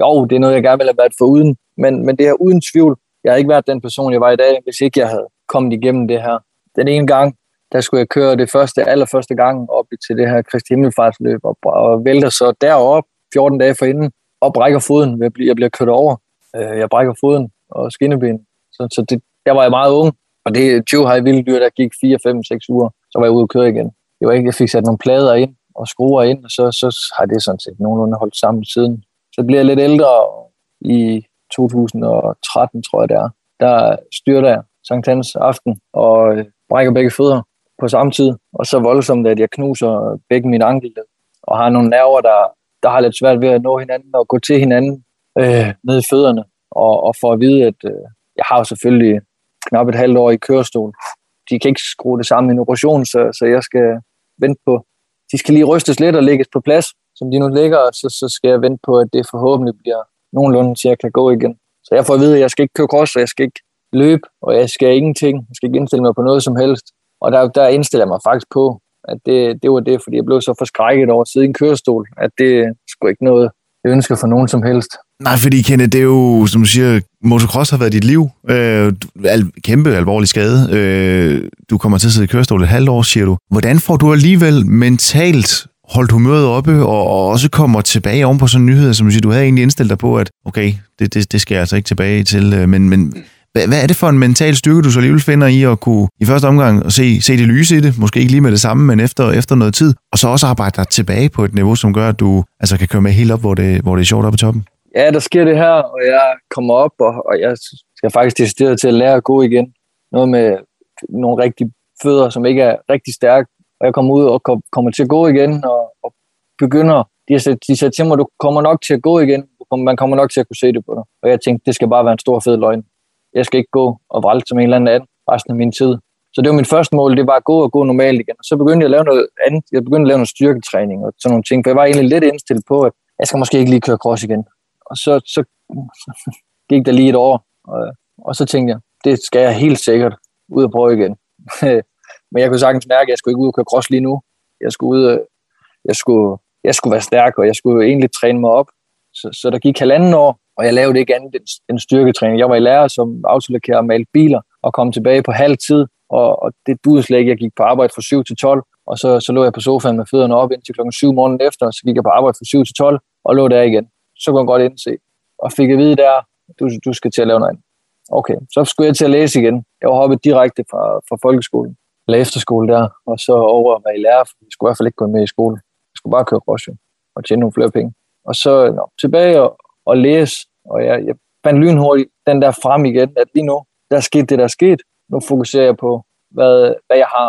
Jo, det er noget, jeg gerne ville have været for uden. Men, men det er uden tvivl. Jeg har ikke været den person, jeg var i dag, hvis ikke jeg havde kommet igennem det her. Den ene gang, der skulle jeg køre det første, allerførste gang op til det her Kristi Himmelfartsløb, og, og vælter så derop 14 dage forinden, og brækker foden. Jeg bliver, jeg bliver kørt over. Øh, jeg brækker foden og skinneben. Så, så det, der var jeg meget ung, og det er 20 high vildt dyr, der gik 4, 5, 6 uger, så var jeg ude og køre igen. Det var ikke, jeg fik sat nogle plader ind, og skruer ind, og så, så har det sådan set nogenlunde holdt sammen siden. Så bliver jeg lidt ældre i 2013, tror jeg det er. Der styrter jeg Sankt Hans aften og øh, brækker begge fødder på samme tid, og så voldsomt, at jeg knuser begge mine ankelled og har nogle nerver, der, der har lidt svært ved at nå hinanden og gå til hinanden øh, ned i fødderne, og, og for at vide, at øh, jeg har jo selvfølgelig knap et halvt år i kørestol. De kan ikke skrue det sammen i en operation, så, så jeg skal vente på de skal lige rystes lidt og lægges på plads, som de nu ligger, og så, så skal jeg vente på, at det forhåbentlig bliver nogenlunde så jeg kan gå igen. Så jeg får at vide, at jeg skal ikke køre cross, og jeg skal ikke løbe, og jeg skal ingenting. Jeg skal ikke indstille mig på noget som helst. Og der, der indstiller jeg mig faktisk på, at det, det var det, fordi jeg blev så forskrækket over at sidde i en kørestol, at det skulle ikke noget, jeg ønsker for nogen som helst. Nej, fordi Kenneth, det er jo, som du siger, motocross har været dit liv. Øh, al, kæmpe alvorlig skade. Øh, du kommer til at sidde i kørestol et halvt år, siger du. Hvordan får du alligevel mentalt holdt humøret oppe, og, og også kommer tilbage oven på sådan en nyhed, som du siger, du havde egentlig indstillet dig på, at okay, det, det, det skal jeg altså ikke tilbage til, øh, men, men hvad, hvad er det for en mental styrke, du så alligevel finder i at kunne i første omgang se, se det lyse i det, måske ikke lige med det samme, men efter, efter noget tid, og så også arbejde dig tilbage på et niveau, som gør, at du altså, kan køre med helt op, hvor det, hvor det er sjovt oppe i toppen? Ja, der sker det her, og jeg kommer op, og, og jeg skal faktisk decideret til at lære at gå igen. Noget med nogle rigtige fødder, som ikke er rigtig stærke, og jeg kommer ud og kommer til at gå igen, og, og begynder, de sagde, de sagde til mig, du kommer nok til at gå igen, man kommer nok til at kunne se det på dig. Og jeg tænkte, det skal bare være en stor fed løgn jeg skal ikke gå og vralte som en eller anden resten af min tid. Så det var min første mål, det var at gå og gå normalt igen. Og så begyndte jeg at lave noget andet. Jeg begyndte at lave noget styrketræning og sådan nogle ting, for jeg var egentlig lidt indstillet på, at jeg skal måske ikke lige køre cross igen. Og så, så gik der lige et år, og, og så tænkte jeg, det skal jeg helt sikkert ud og prøve igen. [laughs] Men jeg kunne sagtens mærke, at jeg skulle ikke ud og køre cross lige nu. Jeg skulle ud, jeg skulle, jeg skulle være stærk, og jeg skulle egentlig træne mig op. Så, så der gik halvanden år, og jeg lavede ikke andet end styrketræning. Jeg var i lærer som autolakerer og malte biler, og kom tilbage på halv tid, og, og det duede slet ikke. Jeg gik på arbejde fra 7 til 12, Og så, så lå jeg på sofaen med fødderne op indtil klokken 7 morgenen efter, og så gik jeg på arbejde fra 7 til 12, og lå der igen. Så kunne han godt indse, og fik at vide der, du, du skal til at lave noget andet. Okay, så skulle jeg til at læse igen. Jeg var hoppet direkte fra, fra folkeskolen, eller efterskole der, og så over at være i lærer, for jeg skulle i hvert fald ikke gå med i skole. Jeg skulle bare køre cross, og tjene nogle flere penge. Og så nå, tilbage og, og læse, og jeg, jeg fandt lynhurtigt den der frem igen, at lige nu, der er sket det, der er sket. Nu fokuserer jeg på, hvad, hvad jeg har.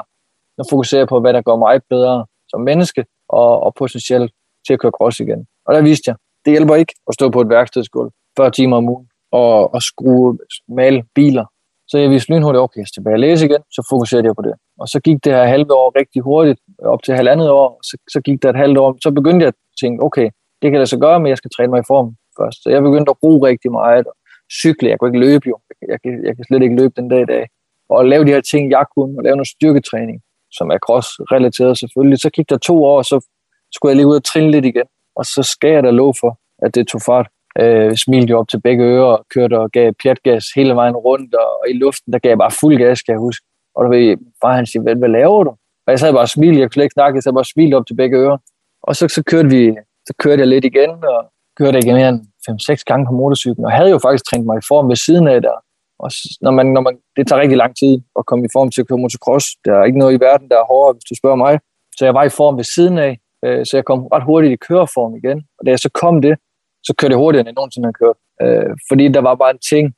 Nu fokuserer jeg på, hvad der gør mig bedre som menneske, og, og potentielt til at køre cross igen. Og der viste jeg, det hjælper ikke at stå på et værkstedsgulv 40 timer om ugen og, og skrue, male biler. Så jeg viste lynhurtigt, okay, jeg tilbage og læse igen, så fokuserede jeg på det. Og så gik det her halve år rigtig hurtigt, op til halvandet år, så, så gik der et halvt år, så begyndte jeg at tænke, okay, det kan jeg så gøre, men jeg skal træne mig i form først. Så jeg begyndte at bruge rigtig meget, og cykle, jeg kunne ikke løbe jo, jeg, jeg, jeg kan slet ikke løbe den dag i dag. Og lave de her ting, jeg kunne, og lave noget styrketræning, som er cross-relateret selvfølgelig. Så gik der to år, så skulle jeg lige ud og trille lidt igen, og så skal jeg da lov for, at det tog fart øh, smilte op til begge ører og kørte og gav pjatgas hele vejen rundt, og, og i luften, der gav jeg bare fuld gas, kan jeg huske. Og der ved, bare han siger, hvad, hvad laver du? Og jeg sad bare og smilte, jeg kunne ikke snakke, jeg sad bare og smilte op til begge ører. Og så, så kørte vi, så kørte jeg lidt igen, og kørte igen mere end 5-6 gange på motorcyklen, og havde jo faktisk trænet mig i form ved siden af der. Og når man, når man, det tager rigtig lang tid at komme i form til at køre motocross. Der er ikke noget i verden, der er hårdere, hvis du spørger mig. Så jeg var i form ved siden af, øh, så jeg kom ret hurtigt i køreform igen. Og da jeg så kom det, så kørte jeg hurtigere, end jeg nogensinde har kørt. Øh, fordi der var bare en ting,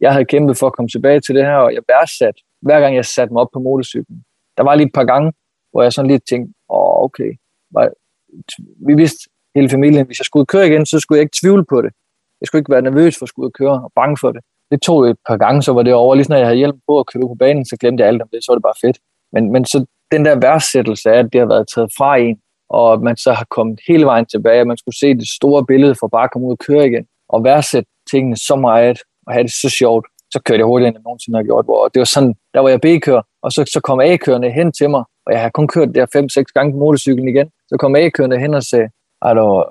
jeg havde kæmpet for at komme tilbage til det her, og jeg værdsat, hver gang jeg satte mig op på motorcyklen. Der var lige et par gange, hvor jeg sådan lige tænkte, åh, okay. Vi vidste hele familien, hvis jeg skulle køre igen, så skulle jeg ikke tvivle på det. Jeg skulle ikke være nervøs for at skulle køre og bange for det. Det tog et par gange, så var det over. Lige når jeg havde hjælp på at køre på banen, så glemte jeg alt om det, så var det bare fedt. Men, men så den der værdsættelse af, at det har været taget fra en, og at man så har kommet hele vejen tilbage, at man skulle se det store billede for bare at komme ud og køre igen, og værdsætte tingene så meget, og have det så sjovt, så kørte jeg hurtigere, end jeg nogensinde har gjort. Hvor det var sådan, der var jeg B-kører, og så, så kom A-kørende hen til mig, og jeg har kun kørt der 5-6 gange på motorcyklen igen. Så kom A-kørende hen og sagde, har du,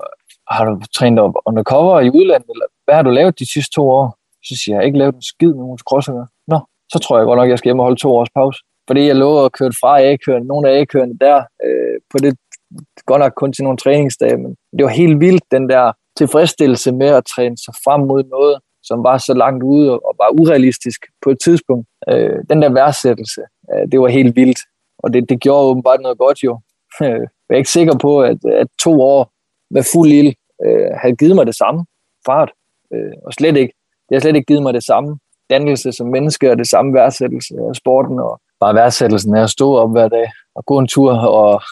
har du trænet op undercover i udlandet, eller hvad har du lavet de sidste to år? Så siger jeg, jeg har ikke lavet en skid med motocrosser. Nå, så tror jeg godt nok, jeg skal hjem og holde to års pause. Fordi jeg lå og kørte fra A-kørende, nogle af A-kørende der, øh, på det godt nok kun til nogle træningsdage, men det var helt vildt, den der tilfredsstillelse med at træne sig frem mod noget, som var så langt ude og var urealistisk på et tidspunkt. Øh, den der værdsættelse, øh, det var helt vildt, og det, det gjorde åbenbart noget godt jo. [laughs] Øh, jeg er ikke sikker på, at, at to år med fuld ild øh, havde givet mig det samme fart, øh, og slet ikke. Det har slet ikke givet mig det samme dannelse som menneske, og det samme værdsættelse af sporten, og bare værdsættelsen af at stå op hver dag og gå en tur og,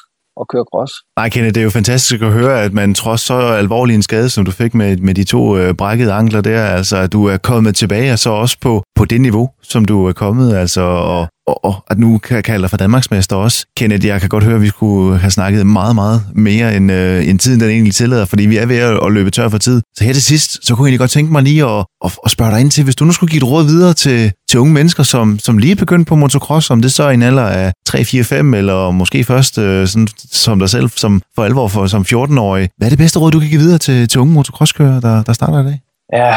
at køre cross. Nej, Kenneth, det er jo fantastisk at høre, at man trods så alvorlig en skade, som du fik med, med de to øh, brækkede ankler der, altså at du er kommet tilbage, og så også på, på det niveau, som du er kommet, altså, og, og, og at nu kan jeg kalde dig for Danmarksmester også. Kenneth, jeg kan godt høre, at vi skulle have snakket meget, meget mere end, øh, end tiden, den egentlig tillader, fordi vi er ved at løbe tør for tid. Så her til sidst, så kunne jeg egentlig godt tænke mig lige at, at, at spørge dig ind til, hvis du nu skulle give et råd videre til, til unge mennesker, som, som lige er begyndt på motocross, om det så er en alder af 3, 4, 5, eller måske først øh, sådan, som dig selv, som for alvor for, som 14-årig. Hvad er det bedste råd, du kan give videre til, til unge motocrosskører, der, der starter i dag? Ja,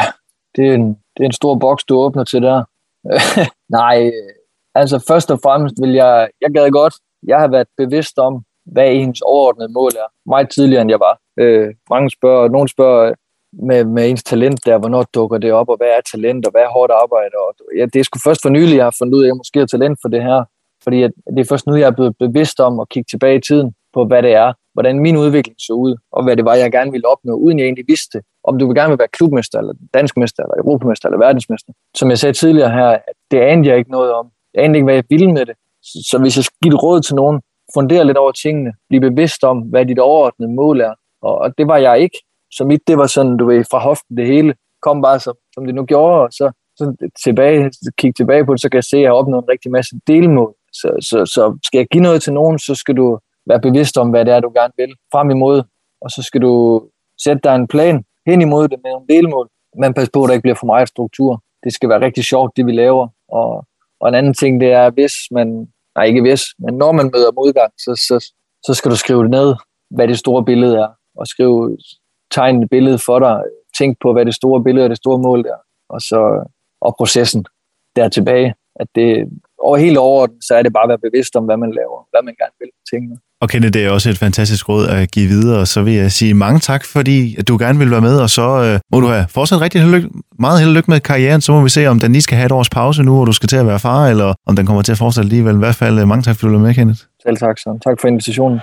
det er en, det er en stor boks, du åbner til der. [laughs] Nej, Altså først og fremmest vil jeg, jeg gad godt, jeg har været bevidst om, hvad ens overordnede mål er. Meget tidligere, end jeg var. Øh, mange spørger, nogen spørger med, med ens talent der, hvornår dukker det op, og hvad er talent, og hvad er hårdt arbejde. Og, ja, det er sgu først for nylig, jeg har fundet ud af, at jeg måske har talent for det her. Fordi at, det er først nu, jeg er blevet bevidst om at kigge tilbage i tiden på, hvad det er, hvordan min udvikling så ud, og hvad det var, jeg gerne ville opnå, uden jeg egentlig vidste, om du vil gerne vil være klubmester, eller danskmester, eller europamester, eller verdensmester. Som jeg sagde tidligere her, det anede jeg ikke noget om. Jeg anede ikke, hvad jeg ville med det. Så hvis jeg skal give et råd til nogen, fundere lidt over tingene, blive bevidst om, hvad dit overordnede mål er. Og det var jeg ikke. Så mit, det var sådan, du ved, fra hoften det hele, kom bare så, som det nu gjorde, og så, så tilbage, kigge tilbage på det, så kan jeg se, at jeg har opnået en rigtig masse delmål. Så, så, så skal jeg give noget til nogen, så skal du være bevidst om, hvad det er, du gerne vil frem imod, og så skal du sætte dig en plan hen imod det med nogle delmål, men pas på, at der ikke bliver for meget struktur. Det skal være rigtig sjovt, det vi laver, og og en anden ting, det er, hvis man, nej ikke hvis, men når man møder modgang, så, så, så skal du skrive det ned, hvad det store billede er, og skrive, tegne et billede for dig, tænk på, hvad det store billede og det store mål er, og så og processen der tilbage, at det, over helt overordnet, så er det bare at være bevidst om, hvad man laver, hvad man gerne vil med tingene. Og Kenneth, det er også et fantastisk råd at give videre, så vil jeg sige mange tak, fordi du gerne vil være med, og så øh, må du have fortsat rigtig held, meget held og lykke med karrieren, så må vi se, om den lige skal have et års pause nu, hvor du skal til at være far, eller om den kommer til at fortsætte alligevel. I hvert fald øh, mange tak, fordi du var med, Kenneth. Selv tak, så. Tak for invitationen.